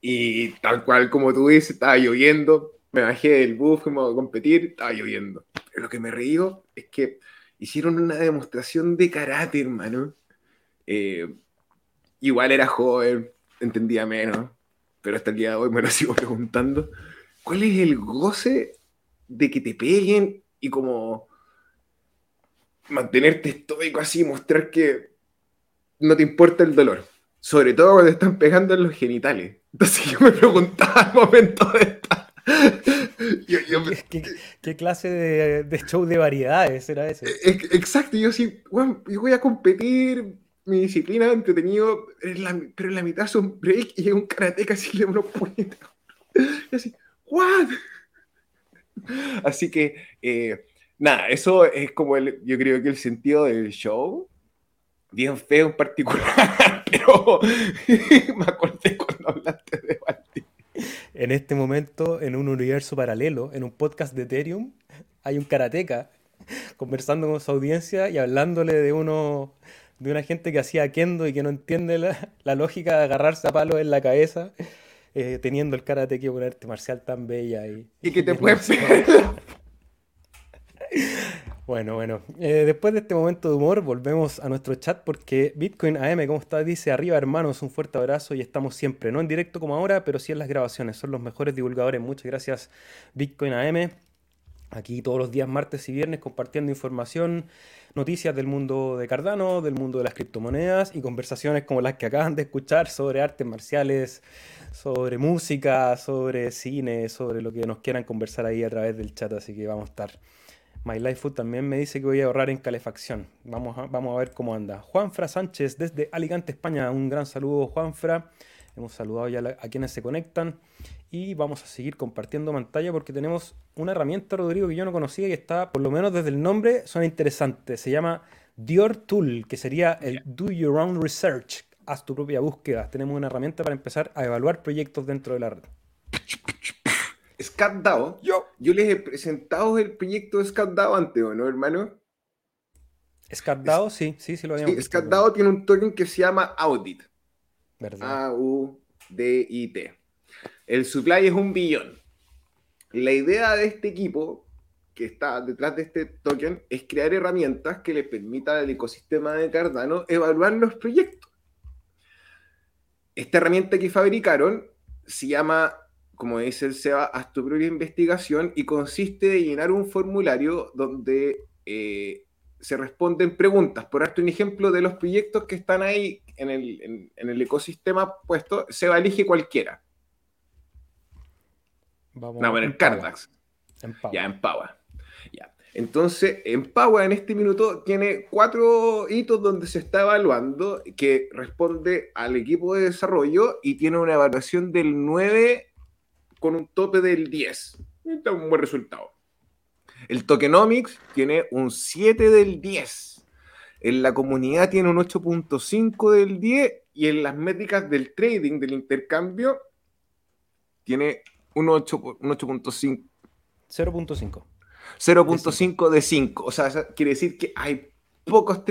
Y tal cual como tú dices, estaba lloviendo, me bajé del bus, fuimos a competir, estaba lloviendo. Pero lo que me reíó es que hicieron una demostración de karate, hermano. Eh, igual era joven, entendía menos, pero hasta el día de hoy me lo (laughs) sigo preguntando. ¿Cuál es el goce de que te peguen y como mantenerte estoico así, mostrar que no te importa el dolor? Sobre todo cuando están pegando en los genitales. Entonces (laughs) yo me preguntaba al momento de estar (laughs) ¿Qué, clase de, show de variedades era ese? E, exacto, yo sí, yo voy a competir, mi disciplina entretenido, pero en la mitad es un break y un karateca así le unos puñetas. Y así, ¿what? Así que, eh, nada, eso es como el, yo creo que el sentido del show, bien feo en particular, (laughs) pero (laughs) me acordé cuando hablaste de Balti en este momento, en un universo paralelo, en un podcast de Ethereum, hay un karateca conversando con su audiencia y hablándole de uno de una gente que hacía kendo y que no entiende la, lógica de agarrarse a palos en la cabeza. eh, teniendo el karate que un arte marcial tan bella y, y que te puedes (laughs) (laughs) Bueno, bueno. Eh, después de este momento de humor, volvemos a nuestro chat porque Bitcoin AM, ¿cómo estás? Dice, arriba hermanos, un fuerte abrazo y estamos siempre, no en directo como ahora, pero sí en las grabaciones. Son los mejores divulgadores. Muchas gracias, Bitcoin AM. Aquí todos los días, martes y viernes, compartiendo información, noticias del mundo de Cardano, del mundo de las criptomonedas y conversaciones como las que acaban de escuchar sobre artes marciales, sobre música, sobre cine, sobre lo que nos quieran conversar ahí a través del chat. Así que vamos a estar My también me dice que voy a ahorrar en calefacción. Vamos vamos a ver cómo anda. Juanfra Sánchez desde Alicante, España. Un gran saludo, Juanfra. Hemos saludado ya a quienes se conectan. Y vamos a seguir compartiendo pantalla porque tenemos una herramienta, Rodrigo, que yo no conocía y está, por lo menos desde el nombre, suena interesante. Se llama Dior Tool, que sería el Do Your Own Research. Haz tu propia búsqueda. Tenemos una herramienta para empezar a evaluar proyectos dentro de la red. ScatDAO. Yo. Yo les he presentado el proyecto de ScatDAO antes, ¿o no, hermano? ScatDAO, sí, sí, sí lo habíamos sí, ScatDAO tiene un token que se llama Audit. A-U-D-I-T. El supply es un billón. La idea de este equipo que está detrás de este token es crear herramientas que le permitan al ecosistema de Cardano evaluar los proyectos. Esta herramienta que fabricaron se llama como dice el SEBA, haz tu propia investigación y consiste de llenar un formulario donde eh, se responden preguntas. Por darte un ejemplo de los proyectos que están ahí en el, ecosistema puesto, SEBA elige cualquiera. Vamos no, bueno, en Cardax. Ya, en Paua. Ya. Entonces, en Paua en este minuto tiene cuatro hitos donde se está evaluando que responde al equipo de desarrollo y tiene una evaluación del 9 con un tope del 10. Está un buen resultado. El tokenomics tiene un 7 del 10. En la comunidad tiene un 8.5 del 10 y en las métricas del trading, del intercambio, tiene un 8.5. 0.5. 0.5 de 5. O sea, quiere decir que hay pocos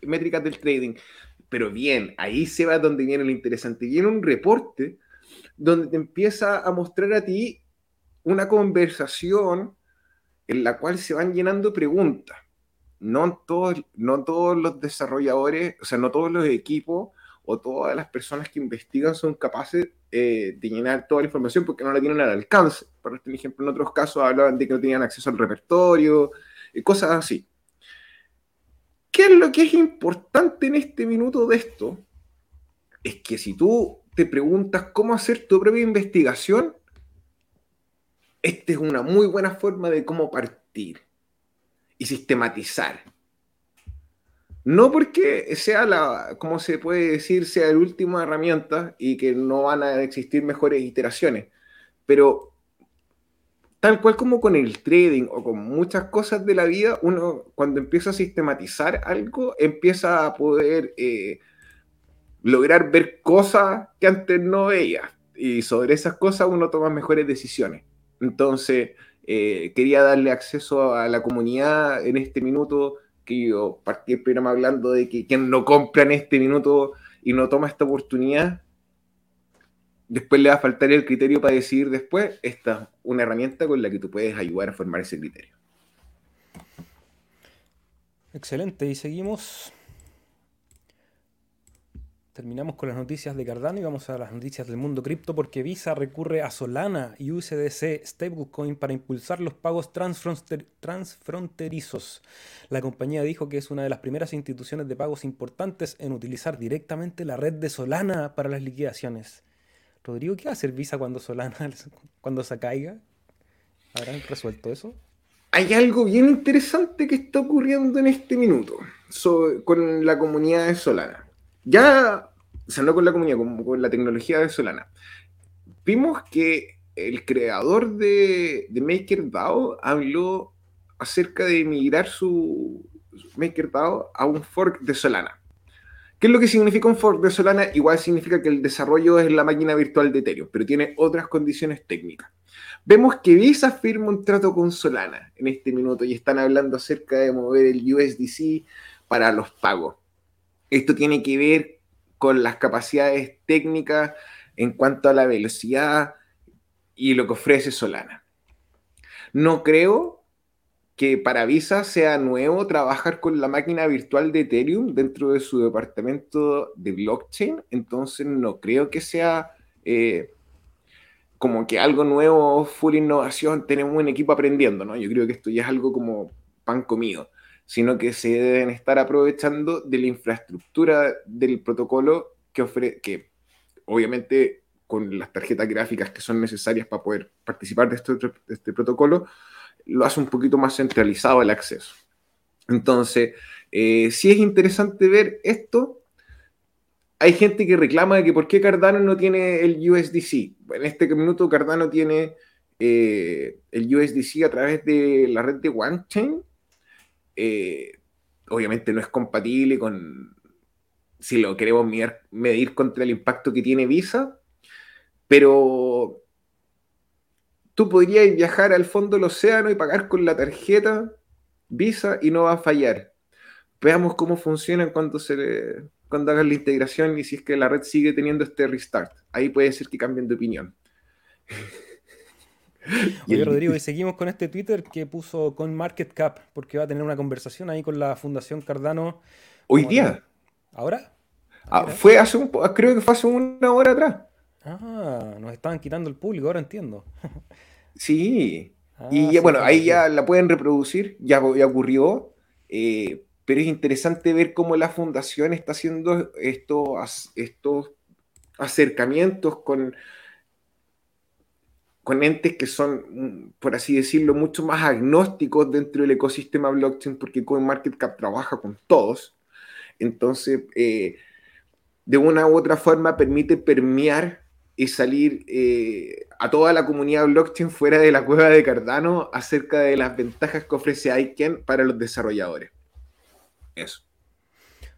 métricas del trading. Pero bien, ahí se va donde viene lo interesante. Viene un reporte donde te empieza a mostrar a ti una conversación en la cual se van llenando preguntas. No todos, no todos los desarrolladores, o sea, no todos los equipos o todas las personas que investigan son capaces eh, de llenar toda la información porque no la tienen al alcance. Por ejemplo, en otros casos hablaban de que no tenían acceso al repertorio, y cosas así. ¿Qué es lo que es importante en este minuto de esto? Es que si tú te preguntas cómo hacer tu propia investigación, esta es una muy buena forma de cómo partir y sistematizar. No porque sea la, como se puede decir, sea la última herramienta y que no van a existir mejores iteraciones, pero tal cual como con el trading o con muchas cosas de la vida, uno cuando empieza a sistematizar algo, empieza a poder eh, lograr ver cosas que antes no veía. Y sobre esas cosas uno toma mejores decisiones. Entonces, eh, quería darle acceso a la comunidad en este minuto, que yo partí el programa hablando de que quien no compra en este minuto y no toma esta oportunidad, después le va a faltar el criterio para decidir después. Esta es una herramienta con la que tú puedes ayudar a formar ese criterio. Excelente, y seguimos Terminamos con las noticias de Cardano y vamos a las noticias del mundo cripto porque Visa recurre a Solana y USDC Stablecoin para impulsar los pagos transfronterizos. La compañía dijo que es una de las primeras instituciones de pagos importantes en utilizar directamente la red de Solana para las liquidaciones. Rodrigo, ¿qué va a hacer Visa cuando Solana (laughs) cuando se caiga? ¿Habrán resuelto eso? Hay algo bien interesante que está ocurriendo en este minuto con la comunidad de Solana ya, no con la comunidad, con, con la tecnología de Solana, vimos que el creador de, de MakerDAO habló acerca de migrar su MakerDAO a un fork de Solana. ¿Qué es lo que significa un fork de Solana? Igual significa que el desarrollo es la máquina virtual de Ethereum, pero tiene otras condiciones técnicas. Vemos que Visa firma un trato con Solana en este minuto y están hablando acerca de mover el USDC para los pagos. Esto tiene que ver con las capacidades técnicas en cuanto a la velocidad y lo que ofrece Solana. No creo que para Visa sea nuevo trabajar con la máquina virtual de Ethereum dentro de su departamento de blockchain, entonces no creo que sea eh, como que algo nuevo, full innovación, tenemos un equipo aprendiendo, ¿no? Yo creo que esto ya es algo como pan comido, sino que se deben estar aprovechando de la infraestructura del protocolo que ofrece, que obviamente con las tarjetas gráficas que son necesarias para poder participar de este, de este protocolo, lo hace un poquito más centralizado el acceso. Entonces, eh, si es interesante ver esto. Hay gente que reclama de que por qué Cardano no tiene el USDC. En este minuto Cardano tiene eh, el USDC a través de la red de OneChain. Eh, obviamente no es compatible con, si lo queremos medir, medir contra el impacto que tiene Visa, pero tú podrías viajar al fondo del océano y pagar con la tarjeta Visa y no va a fallar. Veamos cómo funciona cuando, se cuando hagas la integración y si es que la red sigue teniendo este restart. Ahí puede ser que cambien de opinión. (laughs) (laughs) Oye, Rodrigo, y (laughs) seguimos con este Twitter que puso con Market Cap, porque va a tener una conversación ahí con la Fundación Cardano. Hoy día. ¿Ahora? Ah, fue hace un, creo que fue hace una hora atrás. Ah, nos estaban quitando el público, ahora entiendo. (laughs) sí. Ah, y bueno, ahí ya la pueden reproducir, ya, ocurrió, eh, pero es interesante ver cómo la fundación está haciendo estos, estos acercamientos con, con entes que son, por así decirlo, mucho más agnósticos dentro del ecosistema blockchain, porque CoinMarketCap trabaja con todos. Entonces, eh, de una u otra forma permite permear y salir eh, a toda la comunidad blockchain fuera de la cueva de Cardano acerca de las ventajas que ofrece ICANN para los desarrolladores. Eso.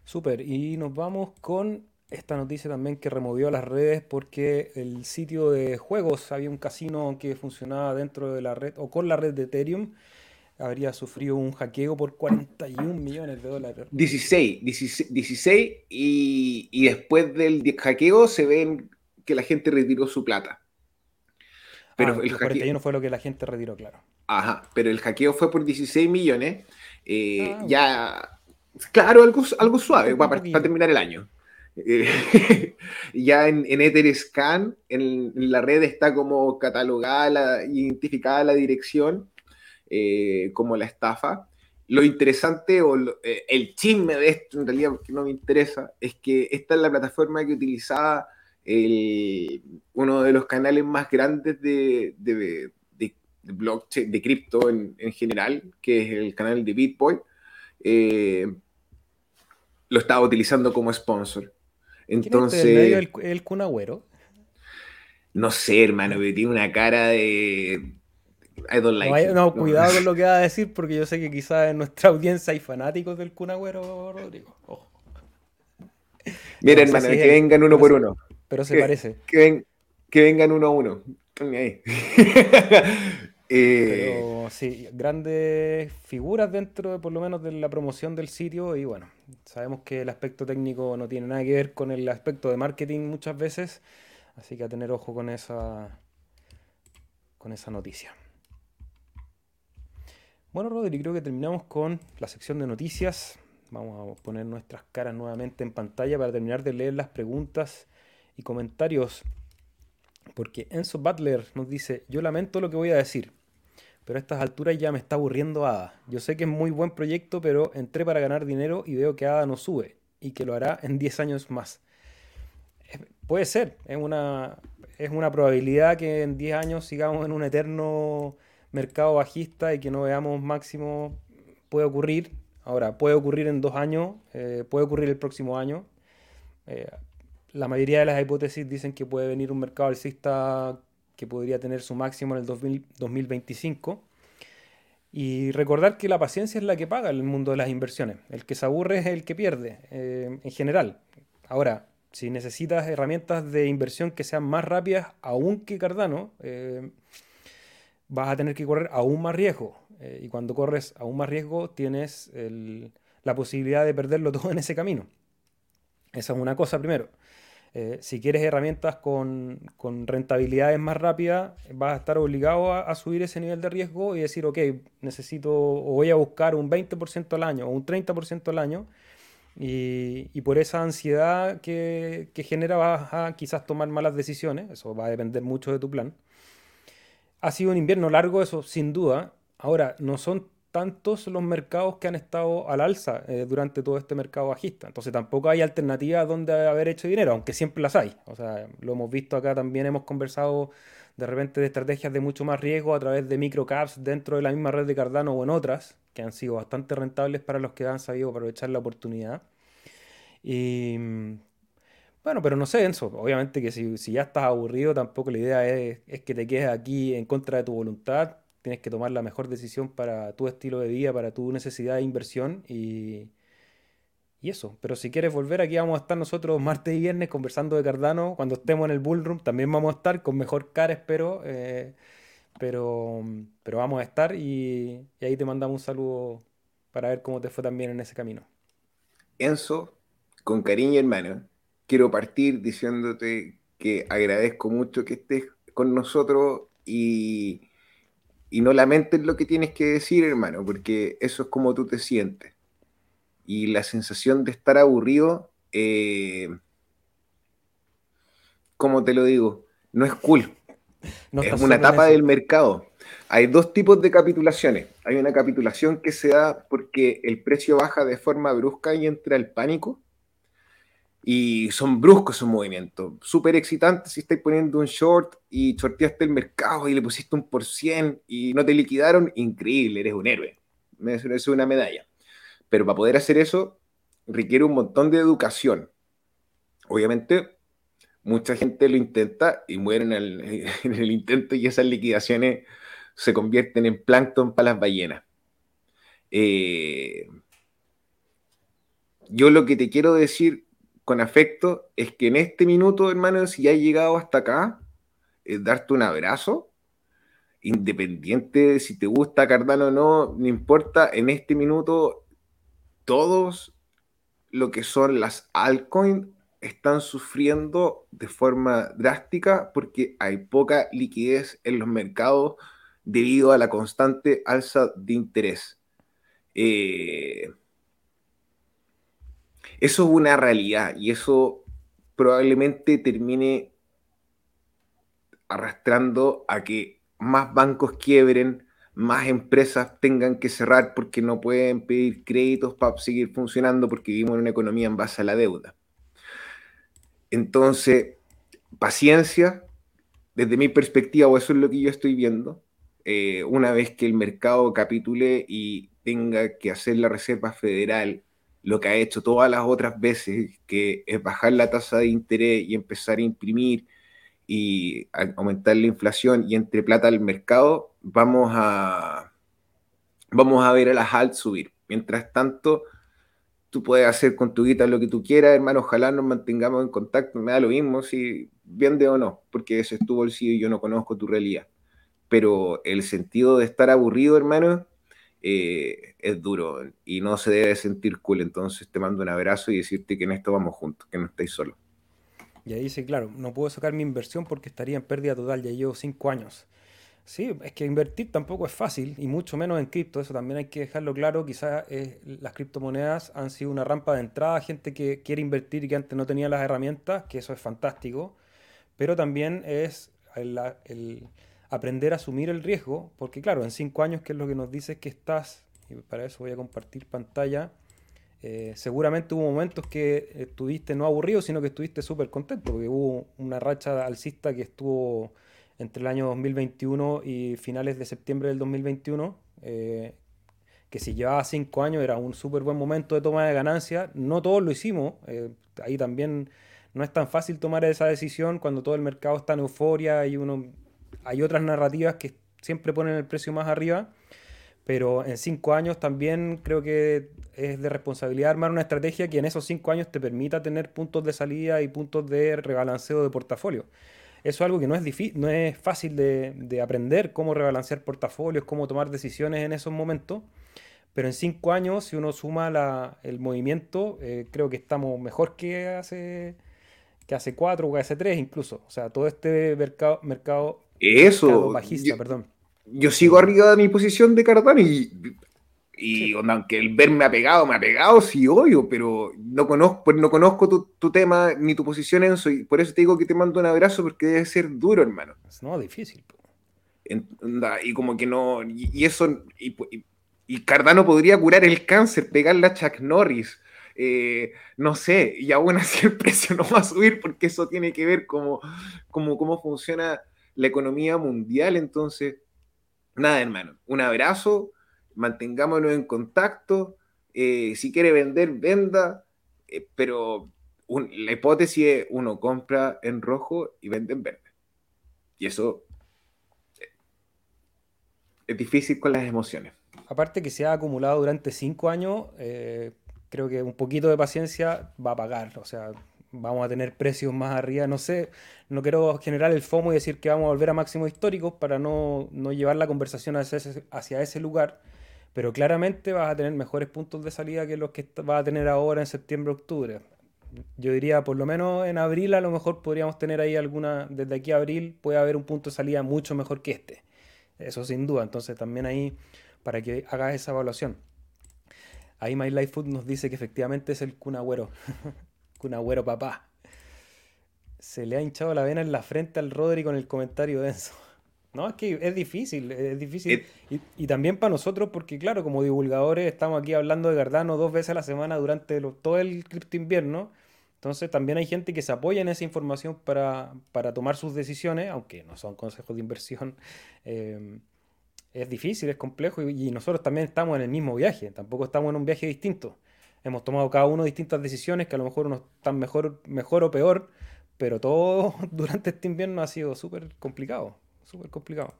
Súper, y nos vamos con esta noticia también que removió las redes porque el sitio de juegos, había un casino que funcionaba dentro de la red o con la red de Ethereum, habría sufrido un hackeo por 41 millones de dólares. 16, 16, y, y, después del hackeo se ven que la gente retiró su plata. Pero ah, el 41 fue lo que la gente retiró, claro. Ajá, pero el hackeo fue por 16 millones. Eh, ah, ya, claro, algo, algo suave para, terminar el año. (laughs) Eh, ya en, en Etherscan, en, la red está como catalogada, identificada la dirección eh, como la estafa. Lo interesante o el chisme de esto, en realidad, porque no me interesa, es que esta es la plataforma que utilizaba uno de los canales más grandes de, de, blockchain, de cripto en, general, que es el canal de Bitboy, eh, lo estaba utilizando como sponsor. Entonces. el, el No sé, hermano, pero tiene una cara de. no, cuidado con lo que va a decir, porque yo sé que quizás en nuestra (laughs) audiencia hay fanáticos del Cunagüero, Rodrigo. Mira, hermano, que vengan uno por uno. Pero se parece. Que, vengan uno a uno. (laughs) Eh, Pero sí, grandes figuras dentro de por lo menos de la promoción del sitio y bueno, sabemos que el aspecto técnico no tiene nada que ver con el aspecto de marketing muchas veces, así que a tener ojo con esa con esa noticia. Bueno, Rodri, creo que terminamos con la sección de noticias. Vamos a poner nuestras caras nuevamente en pantalla para terminar de leer las preguntas y comentarios. Porque Enzo Butler nos dice, yo lamento lo que voy a decir, pero a estas alturas ya me está aburriendo ADA. Yo sé que es muy buen proyecto, pero entré para ganar dinero y veo que ADA no sube y que lo hará en 10 años más. puede ser, es una, es una probabilidad que en 10 años sigamos en un eterno mercado bajista y que no veamos máximo. Puede ocurrir, ahora puede ocurrir en dos años, eh, puede ocurrir el próximo año. Eh, la mayoría de las hipótesis dicen que puede venir un mercado alcista que podría tener su máximo en el 2025. Y recordar que la paciencia es la que paga el mundo de las inversiones. El que se aburre es el que pierde, eh, en general. Ahora, si necesitas herramientas de inversión que sean más rápidas, aún que Cardano, eh, vas a tener que correr aún más riesgo. Eh, y cuando corres aún más riesgo, tienes la posibilidad de perderlo (laughs) todo en ese camino. Esa es una cosa primero. Eh, si quieres herramientas con, con, rentabilidades más rápidas, vas a estar obligado a, subir ese nivel de riesgo y decir, ok, necesito o voy a buscar un 20% al año o un 30% al año. Y, y, por esa ansiedad que, que, genera vas a quizás tomar malas decisiones. Eso va a depender mucho de tu plan. Ha sido un invierno largo, eso sin duda. Ahora, no son tantos los mercados que han estado al alza eh, durante todo este mercado bajista. Entonces tampoco hay alternativas donde haber hecho dinero, aunque siempre las hay. O sea, lo hemos visto acá también, hemos conversado de repente de estrategias de mucho más riesgo a través de microcaps dentro de la misma red de Cardano o en otras, que han sido bastante rentables para los que han sabido aprovechar la oportunidad. Y bueno, pero no sé, Enzo, obviamente que si, ya estás aburrido, tampoco la idea es, es que te quedes aquí en contra de tu voluntad tienes que tomar la mejor decisión para tu estilo de vida, para tu necesidad de inversión y, y eso. Pero si quieres volver, aquí vamos a estar nosotros martes y viernes conversando de Cardano. Cuando estemos en el Bullroom también vamos a estar con mejor cara, espero. Eh, pero, pero vamos a estar y, y, ahí te mandamos un saludo para ver cómo te fue también en ese camino. Enzo, con cariño hermano, quiero partir diciéndote que agradezco mucho que estés con nosotros y y no lamentes lo que tienes que decir, hermano, porque eso es como tú te sientes. Y la sensación de estar aburrido, eh, como te lo digo, no es cool. es una etapa del mercado. Hay dos tipos de capitulaciones. Hay una capitulación que se da porque el precio baja de forma brusca y entra el pánico y son bruscos esos movimientos, súper excitantes si estáis poniendo un short y shorteaste el mercado y le pusiste un por cien y no te liquidaron, increíble, eres un héroe, me es una medalla. Pero para poder hacer eso requiere un montón de educación. Obviamente, mucha gente lo intenta y muere en el, (laughs) intento y esas liquidaciones se convierten en plancton para las ballenas. Eh, yo lo que te quiero decir con afecto es que en este minuto, hermano, si ya has llegado hasta acá, es darte un abrazo, independiente si te gusta Cardano o no, no importa, en este minuto todos lo que son las altcoins están sufriendo de forma drástica porque hay poca liquidez en los mercados debido a la constante alza de interés. Eh, eso es una realidad y eso probablemente termine arrastrando a que más bancos quiebren, más empresas tengan que cerrar porque no pueden pedir créditos para seguir funcionando porque vivimos en una economía en base a la deuda. Entonces, paciencia, desde mi perspectiva, o eso es lo que yo estoy viendo, eh, una vez que el mercado capitule y tenga que hacer la Reserva Federal lo que ha hecho todas las otras veces, que es bajar la tasa de interés y empezar a imprimir y aumentar la inflación y entre plata al mercado, vamos a, vamos a ver a las alt subir. Mientras tanto, tú puedes hacer con tu guita lo que tú quieras, hermano, ojalá nos mantengamos en contacto, me da lo mismo si vende o no, porque ese es tu bolsillo y yo no conozco tu realidad. Pero el sentido de estar aburrido, hermano, eh, es duro y no se debe sentir cool. Entonces te mando un abrazo y decirte que en esto vamos juntos, que no estáis solos. Y ahí dice, claro, no puedo sacar mi inversión porque estaría en pérdida total, ya llevo cinco años. Sí, es que invertir tampoco es fácil y mucho menos en cripto, eso también hay que dejarlo claro. Quizás eh, las criptomonedas han sido una rampa de entrada gente que quiere invertir y que antes no tenía las herramientas, que eso es fantástico, pero también es el aprender a asumir el riesgo, porque claro, en cinco años, que es lo que nos dice que estás, y para eso voy a compartir pantalla, eh, seguramente hubo momentos que estuviste no aburrido, sino que estuviste súper contento, porque hubo una racha alcista que estuvo entre el año 2021 y finales de septiembre del 2021, eh, que si llevaba cinco años era un súper buen momento de toma de ganancia. No todos lo hicimos, eh, ahí también no es tan fácil tomar esa decisión cuando todo el mercado está en euforia y uno hay otras narrativas que siempre ponen el precio más arriba, pero en cinco años también creo que es de responsabilidad armar una estrategia que en esos cinco años te permita tener puntos de salida y puntos de rebalanceo de portafolio. Eso es algo que no es, difícil, no es fácil de, aprender, cómo rebalancear portafolios, cómo tomar decisiones en esos momentos. Pero en cinco años, si uno suma el movimiento, eh, creo que estamos mejor que hace que hace 4 o hace 3 incluso. O sea, todo este mercado, Eso, bajista, yo, perdón. yo sigo arriba de mi posición de Cardano y, y onda, aunque el ver me ha pegado, me ha pegado, sí, obvio, pero no conozco, pues no conozco tu, tu tema ni tu posición en eso y por eso te digo que te mando un abrazo porque debe ser duro, hermano. No, difícil. onda, y como que no, y, y eso, y Cardano podría curar el cáncer, pegarle a Chuck Norris, eh, no sé, y aún así el (laughs) precio no va a subir porque eso tiene que ver como, como cómo funciona la economía mundial, entonces, nada, hermano, un abrazo, mantengámonos en contacto, eh, si quiere vender, venda, eh, pero la hipótesis es uno compra en rojo y vende en verde. Y eso es difícil con las emociones. Aparte que se ha acumulado durante 5 años, eh, creo que un poquito de paciencia va a pagar. O sea, vamos a tener precios más arriba. No sé, no quiero generar el FOMO y decir que vamos a volver a máximos históricos para no, no llevar la conversación hacia ese, hacia ese lugar. Pero claramente vas a tener mejores puntos de salida que los que vas a tener ahora en septiembre, octubre. Yo diría, por lo menos en abril a lo mejor podríamos tener ahí alguna, desde aquí a abril puede haber un punto de salida mucho mejor que este. Eso sin duda. Entonces también ahí para que hagas esa evaluación. Ahí My Life Food nos dice que efectivamente es el Kun Agüero. (laughs) Kun Agüero papá. Se le ha hinchado la vena en la frente al Rodri con el comentario denso. (laughs) No, es que es difícil, es difícil. Eh, Y, y también para nosotros, porque claro, como divulgadores estamos aquí hablando de Cardano dos veces a la semana durante lo- todo el cripto invierno. Entonces también hay gente que se apoya en esa información para, para tomar sus decisiones, aunque no son consejos de inversión. (laughs) eh, es difícil, es complejo y, y nosotros también estamos en el mismo viaje, tampoco estamos en un viaje distinto. Hemos tomado cada uno distintas decisiones que a lo mejor unos están mejor, mejor o peor, pero todo (laughs) durante este invierno ha sido súper complicado, súper complicado.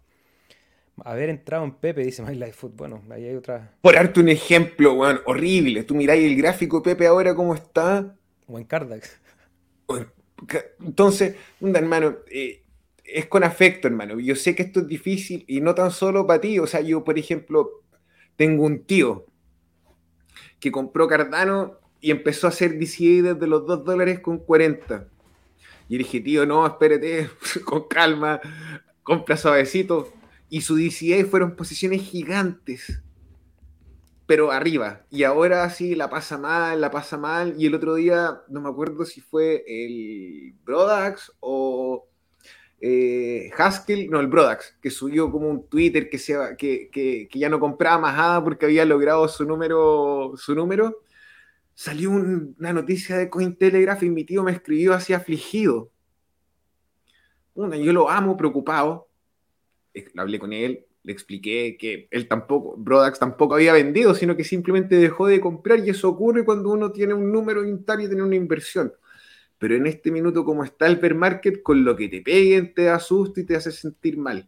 Haber entrado en Pepe, dice My Life Food, bueno, ahí hay otra, Por darte un ejemplo, weón, horrible. Tú miráis el gráfico Pepe ahora cómo está. o en Cardax. Entonces, hermano, eh, es con afecto, hermano. Yo sé que esto es difícil y no tan solo para ti. O sea, yo, por ejemplo, tengo un tío que compró Cardano y empezó a hacer DCA desde los 2 dólares con 40. Y dije, tío, no, espérate, (laughs) con calma, compra suavecito. Y su DCA fueron posiciones gigantes, pero arriba. Y ahora sí la pasa mal, la pasa mal. Y el otro día, no me acuerdo si fue el Brodax o eh, Haskell, no, el Brodax, que subió como un Twitter que, se, que, que, ya no compraba más nada porque había logrado su número. Su número. Salió un- una noticia de Cointelegraph y mi tío me escribió así afligido. Yo lo amo, preocupado. Hablé con él, le expliqué que él tampoco, Brodax tampoco había vendido, sino que simplemente dejó de comprar y eso ocurre cuando uno tiene un número y tiene una inversión. Pero en este minuto, como está el bear market, con lo que te peguen te da susto y te hace sentir mal.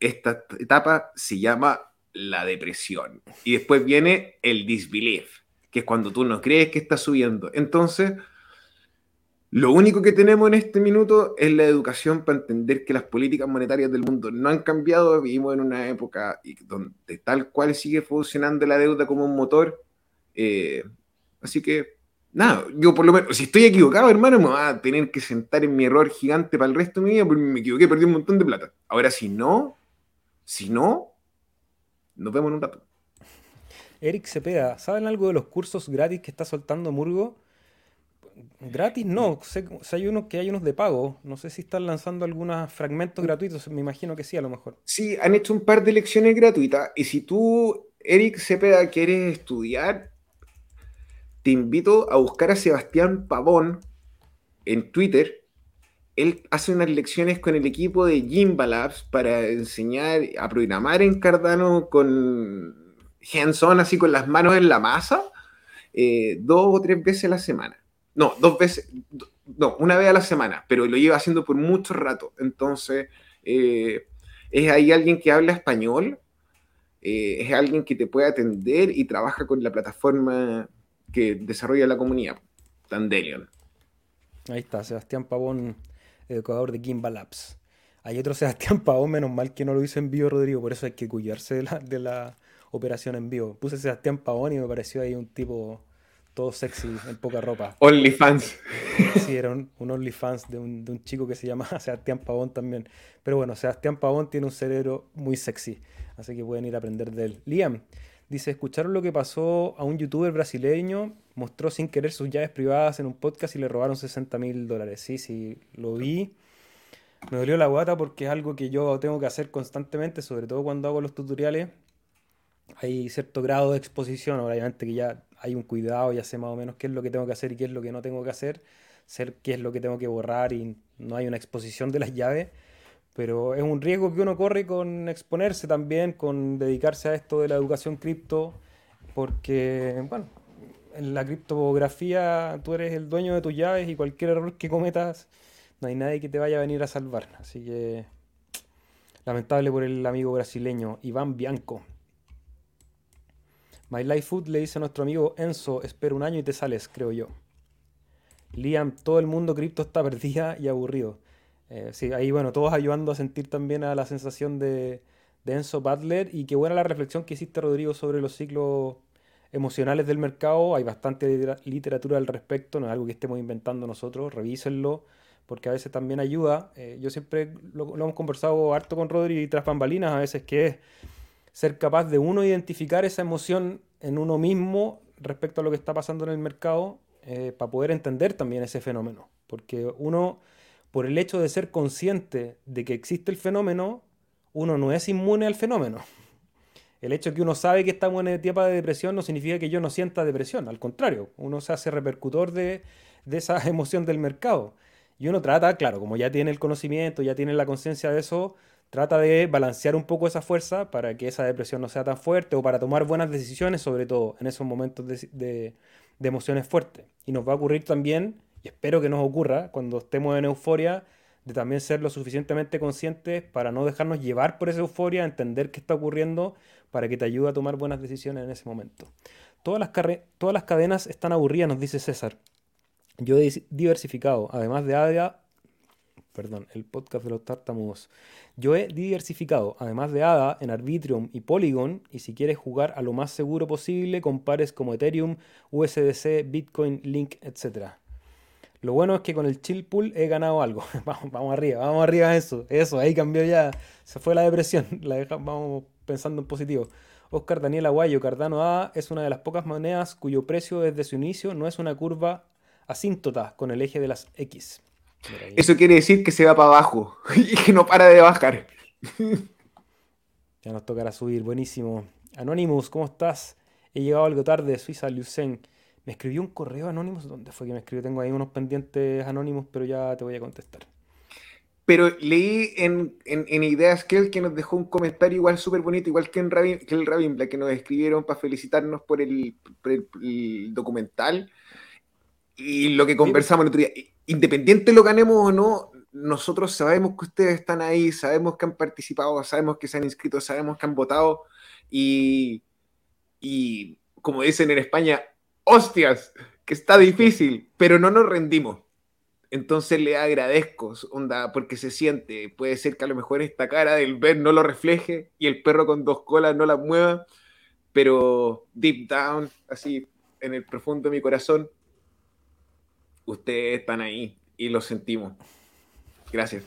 Esta etapa se llama la depresión. Y después viene el disbelief, que es cuando tú no crees que está subiendo. Entonces, lo único que tenemos en este minuto es la educación para entender que las políticas monetarias del mundo no han cambiado. Vivimos en una época donde tal cual sigue funcionando la deuda como un motor. Eh, así que, nada, yo por lo menos, si estoy equivocado, hermano, me va a tener que sentar en mi error gigante para el resto de mi vida porque me equivoqué, perdí un montón de plata. Ahora, si no, si no, nos vemos en un rato. Eric Cepeda, ¿saben algo de los cursos gratis que está soltando Murgo? Gratis no, sé, sé hay unos que hay unos de pago. No sé si están lanzando algunos fragmentos gratuitos, me imagino que sí, a lo mejor. Sí, han hecho un par de lecciones gratuitas y si tú, Eric Cepeda, quieres estudiar, te invito a buscar a Sebastián Pavón en Twitter. Él hace unas lecciones con el equipo de Jimba Labs para enseñar a programar en Cardano con hands-on, así con las manos en la masa, eh, dos o tres veces a la semana. No, dos veces, no, una vez a la semana, pero lo lleva haciendo por mucho rato. Entonces, eh, es ahí alguien que habla español, eh, es alguien que te puede atender y trabaja con la plataforma que desarrolla la comunidad, Dandelion. Ahí está, Sebastián Pavón, educador de Kimba Labs. Hay otro (laughs) Sebastián Pavón, menos mal que no lo hizo en vivo, Rodrigo, por eso hay que cuidarse de la, de la operación en vivo. Puse Sebastián Pavón y me pareció ahí un tipo todo sexy, en poca ropa. OnlyFans. (laughs) Sí, era un, OnlyFans de un, de un, chico que se llama (laughs) Sebastián Pavón también. Pero bueno, Sebastián Pavón tiene un cerebro muy sexy, así que pueden ir a aprender de él. Liam dice, ¿escucharon lo que pasó a un youtuber brasileño? Mostró sin querer sus llaves privadas en un podcast y le robaron 60 mil dólares. Sí, sí, lo vi. Me dolió la guata porque es algo que yo tengo que hacer constantemente, sobre todo cuando hago los tutoriales. Hay cierto grado de exposición, obviamente que ya hay un cuidado, ya sé más o menos qué es lo que tengo que hacer y qué es lo que no tengo que hacer, ser qué es lo que tengo que borrar y no hay una exposición de las llaves, pero es un riesgo que uno corre con exponerse también, con dedicarse a esto de la educación cripto, porque, bueno, en la criptografía tú eres el dueño de tus llaves y cualquier error que cometas, no hay nadie que te vaya a venir a salvar. Así que, lamentable por el amigo brasileño Iván Bianco. My Life Food le dice a nuestro amigo Enzo, espera un año y te sales, creo yo. Liam, todo el mundo cripto está perdida y aburrido. Eh, sí, ahí bueno, todos ayudando a sentir también a la sensación de, Enzo Butler y qué buena la reflexión que hiciste Rodrigo sobre los ciclos emocionales del mercado. Hay bastante literatura al respecto, no es algo que estemos inventando nosotros, revísenlo porque a veces también ayuda. Eh, yo siempre lo, hemos conversado harto con Rodrigo y tras bambalinas, a veces que es ser capaz de uno identificar esa emoción en uno mismo respecto a lo que está pasando en el mercado eh, para poder entender también ese fenómeno. Porque uno, por el hecho de ser consciente de que existe el fenómeno, uno no es inmune al fenómeno. El hecho de que uno sabe que estamos en etapa de depresión no significa que yo no sienta depresión, al contrario, uno se hace repercutor de, de esa (laughs) emoción del mercado. Y uno trata, claro, como ya tiene el conocimiento, ya tiene la conciencia de eso, trata de balancear un poco esa fuerza para que esa depresión no sea tan fuerte o para tomar buenas decisiones, sobre todo en esos momentos de, emociones fuertes. Y nos va a ocurrir también, y espero que nos ocurra, cuando estemos en euforia, de también ser lo suficientemente conscientes para no dejarnos llevar por esa euforia, entender qué está ocurriendo, para que te ayude a tomar buenas decisiones en ese momento. Todas las, cadenas están aburridas, nos dice César. Yo he diversificado, además de ADA, perdón, el podcast de los tartamudos. Yo he diversificado, además de ADA, en Arbitrium y Polygon, y si quieres jugar a lo más seguro posible, compares como Ethereum, USDC, Bitcoin, Link, etc. Lo bueno es que con el chill pool he ganado algo. (laughs) vamos, vamos arriba, vamos arriba eso. Eso, ahí cambió ya. Se fue la depresión. (laughs) La vamos pensando en positivo. Oscar Daniel Aguayo, Cardano A es una de las pocas monedas cuyo precio desde su inicio no es una curva asíntota con el eje de las X. Eso quiere decir que se va para abajo (laughs) y que no para de bajar. Ya nos tocará subir, buenísimo. Anonymous, ¿cómo estás? He llegado algo tarde, Suiza Lucen. Me escribió un correo Anonymous, ¿dónde fue que me escribió? Tengo ahí unos pendientes Anonymous, pero ya te voy a contestar. Pero leí en, en, Ideas que él que nos dejó un comentario igual súper bonito, igual que, en que el Rabin que nos escribieron para felicitarnos por el, el documental y lo que conversamos el otro día independiente lo ganemos o no, nosotros sabemos que ustedes están ahí, sabemos que han participado, sabemos que se han inscrito, sabemos que han votado y, y como dicen en España, hostias, que está difícil, pero no nos rendimos. Entonces le agradezco, onda, porque se siente. Puede ser que a lo mejor esta cara del ver no lo refleje y el perro con dos colas no la mueva, pero deep down, así en el profundo de mi corazón, ustedes están ahí y lo sentimos. Gracias.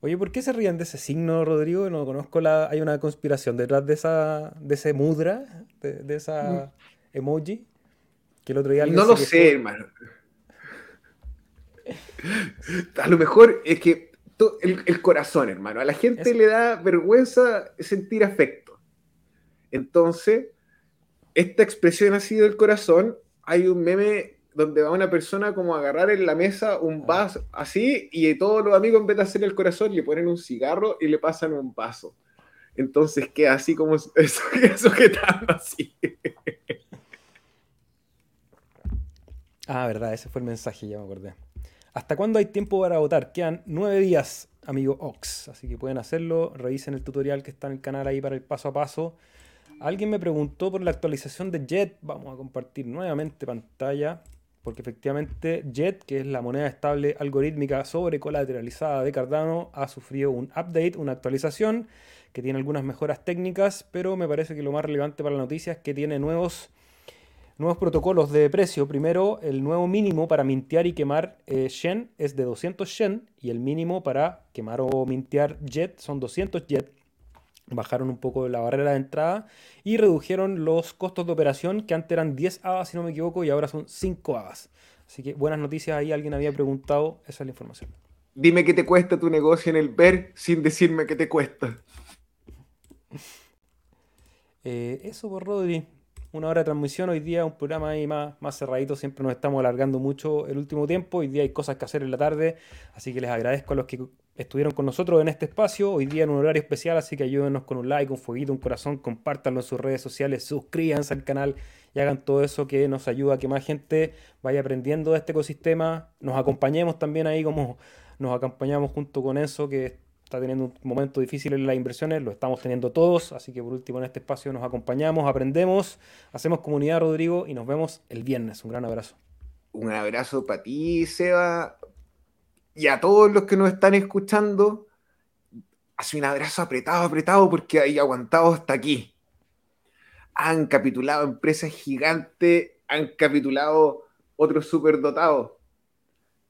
Oye, ¿por qué se ríen de ese signo, Rodrigo? No conozco la. Hay una conspiración detrás de esa. de ese mudra, de, esa mm. emoji. Que el otro día No lo sé, hermano. (laughs) A lo mejor es que el, corazón, hermano. A la gente le da vergüenza sentir afecto. Entonces, esta expresión ha sido el corazón. Hay un meme donde va una persona como a agarrar en la mesa un ah. vaso así y todos los amigos en vez de hacer el corazón le ponen un cigarro y le pasan un vaso. Entonces queda así como sujetando (laughs) así. Ah, verdad, ese fue el mensaje, ya me acordé. ¿Hasta cuándo hay tiempo para votar? Quedan nueve días, amigo Ox. Así que pueden hacerlo. Revisen el tutorial que está en el canal ahí para el paso a paso. Alguien me preguntó por la actualización de Jet. Vamos a compartir nuevamente pantalla porque efectivamente JET, que es la moneda estable algorítmica sobre colateralizada de Cardano, ha sufrido un update, una actualización que tiene algunas mejoras técnicas, pero me parece que lo más relevante para la noticia es que tiene nuevos Nuevos protocolos de precio. Primero, el nuevo mínimo para mintear y quemar eh, Shen es de 200 Shen y el mínimo para quemar o mintear Jet son 200 Jet. Bajaron un poco la barrera de entrada y redujeron los costos de operación que antes eran 10 ABAs, si no me equivoco, y ahora son 5 ABAs. Así que buenas noticias ahí, alguien había preguntado, esa es la información. Dime qué te cuesta tu negocio en el BER sin decirme qué te cuesta. Eh, eso por Rodri una hora de transmisión. Hoy día un programa ahí más, más cerradito. Siempre nos estamos alargando mucho el último tiempo. Hoy día hay cosas que hacer en la tarde. Así que les agradezco a los que estuvieron con nosotros en este espacio. Hoy día en un horario especial. Así que ayúdenos con un like, un fueguito, un corazón. Compártanlo en sus redes sociales. Suscríbanse al canal y hagan todo eso que nos ayuda a que más gente vaya aprendiendo de este ecosistema. Nos acompañemos también ahí como nos acompañamos junto con eso que está teniendo un momento difícil en las inversiones, lo estamos teniendo todos, así que por último en este espacio nos acompañamos, aprendemos, hacemos comunidad, Rodrigo, y nos vemos el viernes. Un gran abrazo. Un abrazo para ti, Seba, y a todos los que nos están escuchando. Hace un abrazo apretado, apretado, porque hay aguantado hasta aquí. Han capitulado empresas gigantes, han capitulado otros superdotados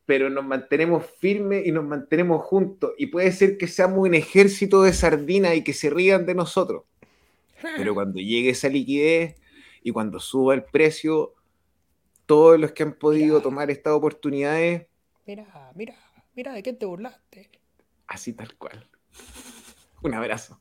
pero nos mantenemos firmes y nos mantenemos juntos. Y puede ser que seamos un ejército de sardinas y que se rían de nosotros. Pero (laughs) cuando llegue esa liquidez y cuando suba el precio, todos los que han podido tomar estas oportunidades. Mira, mira, mira, ¿de qué te burlaste? Así tal cual. Un abrazo.